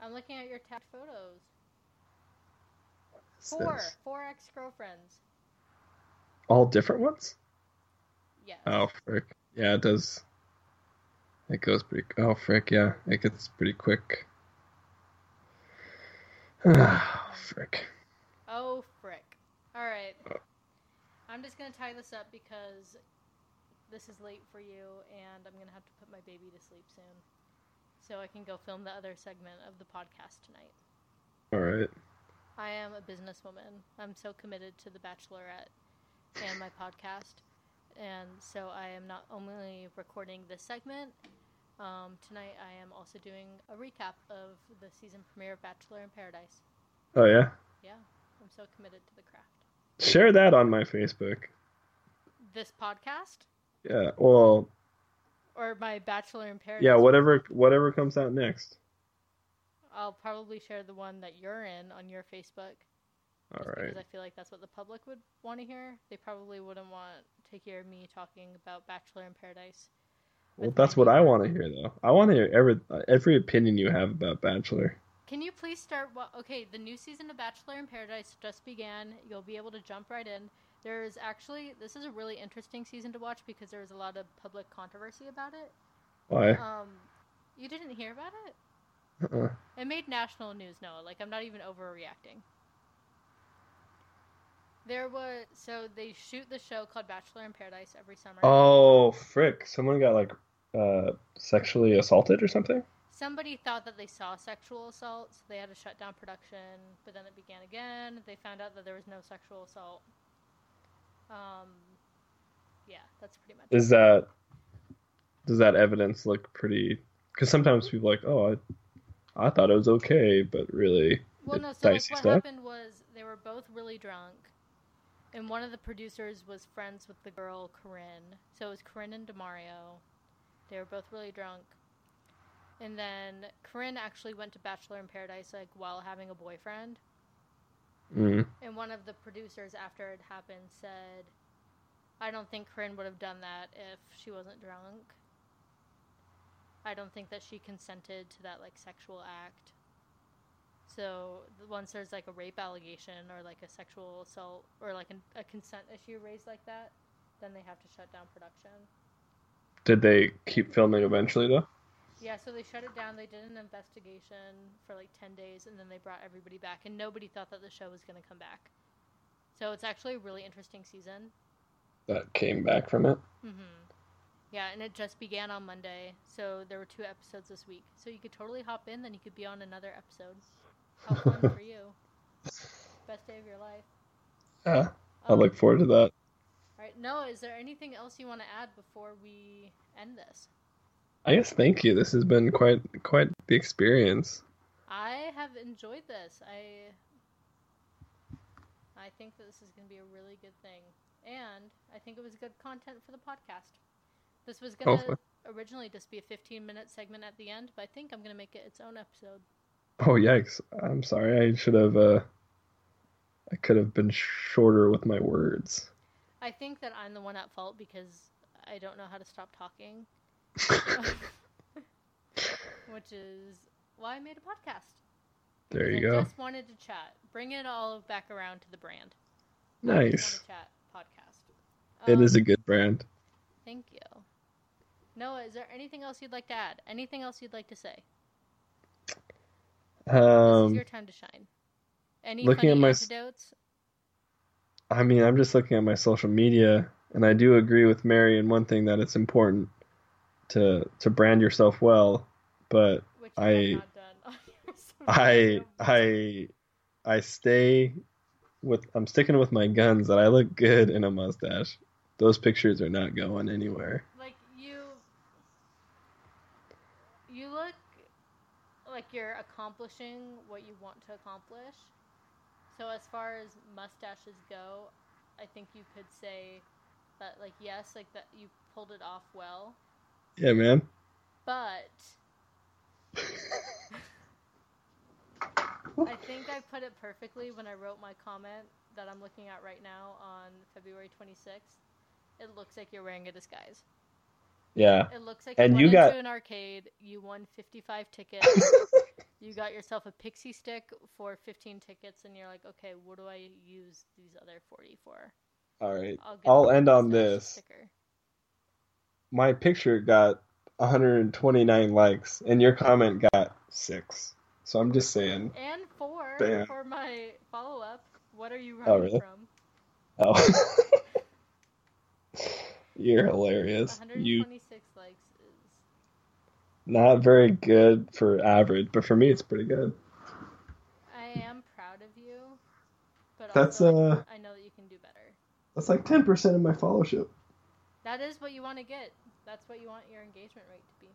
Speaker 1: I'm looking at your tagged photos. Four, four ex girlfriends.
Speaker 2: All different ones?
Speaker 1: Yes.
Speaker 2: Oh, frick. Yeah, it does. It goes pretty. Oh, frick. Yeah, it gets pretty quick. Ah, frick.
Speaker 1: Oh frick. All right. I'm just gonna tie this up because this is late for you, and I'm gonna have to put my baby to sleep soon, so I can go film the other segment of the podcast tonight.
Speaker 2: All right.
Speaker 1: I am a businesswoman. I'm so committed to The Bachelorette and my podcast. And so I am not only recording this segment, um, tonight I am also doing a recap of the season premiere of Bachelor in Paradise.
Speaker 2: Oh yeah.
Speaker 1: Yeah, I'm so committed to the craft.
Speaker 2: Share that on my Facebook.
Speaker 1: This podcast
Speaker 2: Yeah. Well,
Speaker 1: or my Bachelor in Paradise?
Speaker 2: yeah. Whatever. Whatever comes out next.
Speaker 1: I'll probably share the one that you're in on your Facebook.
Speaker 2: All
Speaker 1: just
Speaker 2: right.
Speaker 1: because I feel like that's what the public would want to hear. They probably wouldn't want to hear me talking about Bachelor in Paradise.
Speaker 2: Well, that's what I want to hear, though. I want to hear every every opinion you have about Bachelor.
Speaker 1: Can you please start? Wa- okay, the new season of Bachelor in Paradise just began. You'll be able to jump right in. There's actually this is a really interesting season to watch because there's a lot of public controversy about it.
Speaker 2: Why?
Speaker 1: Um, you didn't hear about it?
Speaker 2: Uh-uh.
Speaker 1: It made national news, Noah. Like, I'm not even overreacting. There was. So, they shoot the show called Bachelor in Paradise every summer.
Speaker 2: Oh, frick! Someone got like uh sexually assaulted or something.
Speaker 1: somebody thought that they saw sexual assault, so they had to shut down production. But then it began again. They found out that there was no sexual assault. Um, yeah, that's pretty much.
Speaker 2: Is that does that evidence look pretty? Because sometimes people are like, oh, I, I thought it was okay, but really,
Speaker 1: Well, no. So like, what
Speaker 2: stuff.
Speaker 1: happened was they were both really drunk, and one of the producers was friends with the girl Corinne. So it was Corinne and Demario. They were both really drunk, and then Corinne actually went to Bachelor in Paradise like while having a boyfriend.
Speaker 2: Mm.
Speaker 1: And one of the producers, after it happened, said, "I don't think Corinne would have done that if she wasn't drunk. I don't think that she consented to that like sexual act." So once there's like a rape allegation or like a sexual assault or like an, a consent issue raised like that, then they have to shut down production.
Speaker 2: Did they keep filming eventually though?
Speaker 1: Yeah, so they shut it down. They did an investigation for like 10 days and then they brought everybody back and nobody thought that the show was going to come back. So it's actually a really interesting season.
Speaker 2: That came back from it.
Speaker 1: Mhm. Yeah, and it just began on Monday. So there were two episodes this week. So you could totally hop in then you could be on another episode. How fun for you. Best day of your life.
Speaker 2: Yeah, I
Speaker 1: Um,
Speaker 2: look forward to that.
Speaker 1: All right, Noah, is there anything else you want to add before we end this?
Speaker 2: I guess thank you. This has been quite quite the experience.
Speaker 1: I have enjoyed this. I I think that this is going to be a really good thing. And I think it was good content for the podcast. This was going to
Speaker 2: Hopefully.
Speaker 1: originally just be a 15 minute segment at the end, but I think I'm going to make it its own episode.
Speaker 2: Oh yikes! I'm sorry. I should have. Uh, I could have been shorter with my words.
Speaker 1: I think that I'm the one at fault because I don't know how to stop talking, which is why I made a podcast.
Speaker 2: There you
Speaker 1: I
Speaker 2: go.
Speaker 1: just wanted to chat. Bring it all back around to the brand.
Speaker 2: Nice.
Speaker 1: Chat podcast.
Speaker 2: It is a
Speaker 1: Um,
Speaker 2: good brand.
Speaker 1: Thank you. Noah, is there anything else you'd like to add? Anything else you'd like to say? this is
Speaker 2: Um,
Speaker 1: your time to shine. Any
Speaker 2: looking
Speaker 1: funny
Speaker 2: at my
Speaker 1: antidotes?
Speaker 2: I mean, I'm just looking at my social media, and I do agree with Mary in one thing that it's important to to brand yourself well. But
Speaker 1: Which
Speaker 2: I-
Speaker 1: not done on your social
Speaker 2: I. I I stay with I'm sticking with my guns that I look good in a mustache. Those pictures are not going anywhere.
Speaker 1: like you you look like you're accomplishing what you want to accomplish. So as far as mustaches go, I think you could say that like yes, like that you pulled it off well,
Speaker 2: Yeah, man.
Speaker 1: but I think I put it perfectly when I wrote my comment that I'm looking at right now on February 26th. It looks like you're wearing a disguise.
Speaker 2: Yeah.
Speaker 1: It looks like
Speaker 2: And
Speaker 1: you
Speaker 2: you
Speaker 1: went into
Speaker 2: got-
Speaker 1: an arcade, you won 55 tickets, you got yourself a pixie stick for 15 tickets, and you're like, okay, what do I use these other 40 for?
Speaker 2: All right.
Speaker 1: I'll,
Speaker 2: I'll end on this.
Speaker 1: Sticker.
Speaker 2: My picture got 129 likes, and your comment got six. So I'm just saying.
Speaker 1: And four for my follow up. What are you
Speaker 2: Oh,
Speaker 1: running
Speaker 2: really?
Speaker 1: from?
Speaker 2: Oh. You're hilarious. You
Speaker 1: 126 likes is.
Speaker 2: Not very good for average, but for me it's pretty good.
Speaker 1: I am proud of you, but
Speaker 2: That's,
Speaker 1: also
Speaker 2: uh,
Speaker 1: I know that you can do better.
Speaker 2: That's like 10% of my followership.
Speaker 1: That is what you want to get. That's what you want your engagement rate to be.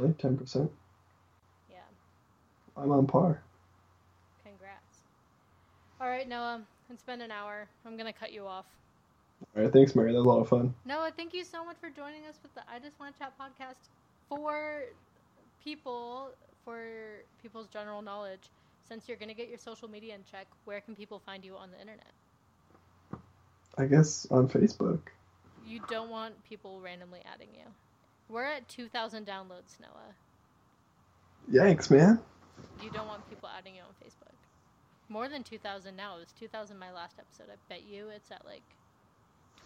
Speaker 1: 10%.
Speaker 2: Really? 10%?
Speaker 1: Yeah.
Speaker 2: I'm on par.
Speaker 1: Congrats. All right, Noah. It's been an hour. I'm gonna cut you off.
Speaker 2: All right, thanks, Mary. That was a lot of fun.
Speaker 1: Noah, thank you so much for joining us with the I Just Want to Chat podcast for people, for people's general knowledge. Since you're gonna get your social media in check, where can people find you on the internet?
Speaker 2: I guess on Facebook.
Speaker 1: You don't want people randomly adding you. We're at 2,000 downloads, Noah.
Speaker 2: Yikes, man.
Speaker 1: You don't want people adding you on Facebook. More than 2,000 now. It was 2,000 my last episode. I bet you it's at like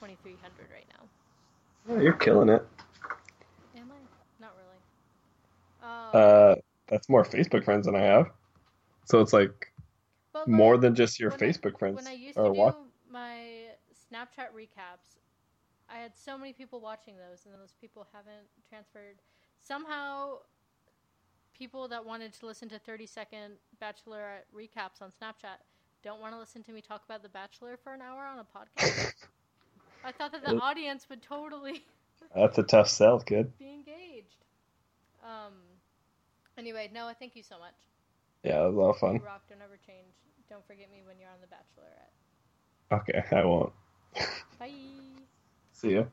Speaker 1: 2,300 right now.
Speaker 2: Yeah, you're killing it.
Speaker 1: Am I? Um,
Speaker 2: Uh, that's more Facebook friends than I have. So it's like
Speaker 1: but,
Speaker 2: more
Speaker 1: like,
Speaker 2: than just your
Speaker 1: when I-
Speaker 2: Facebook friends.
Speaker 1: When I used
Speaker 2: or
Speaker 1: to do
Speaker 2: what?
Speaker 1: my Snapchat recaps, I had so many people watching those, and those people haven't transferred. Somehow, people that wanted to listen to 30 second Bachelorette recaps on Snapchat don't want to listen to me talk about The Bachelor for an hour on a podcast. I thought that the audience would totally
Speaker 2: That's a tough sell, kid.
Speaker 1: be engaged. Um. Anyway, Noah, thank you so much.
Speaker 2: Yeah, it was a lot of fun.
Speaker 1: You rock. Don't ever change. Don't forget me when you're on The Bachelorette.
Speaker 2: Okay, I won't.
Speaker 1: Bye.
Speaker 2: See ya.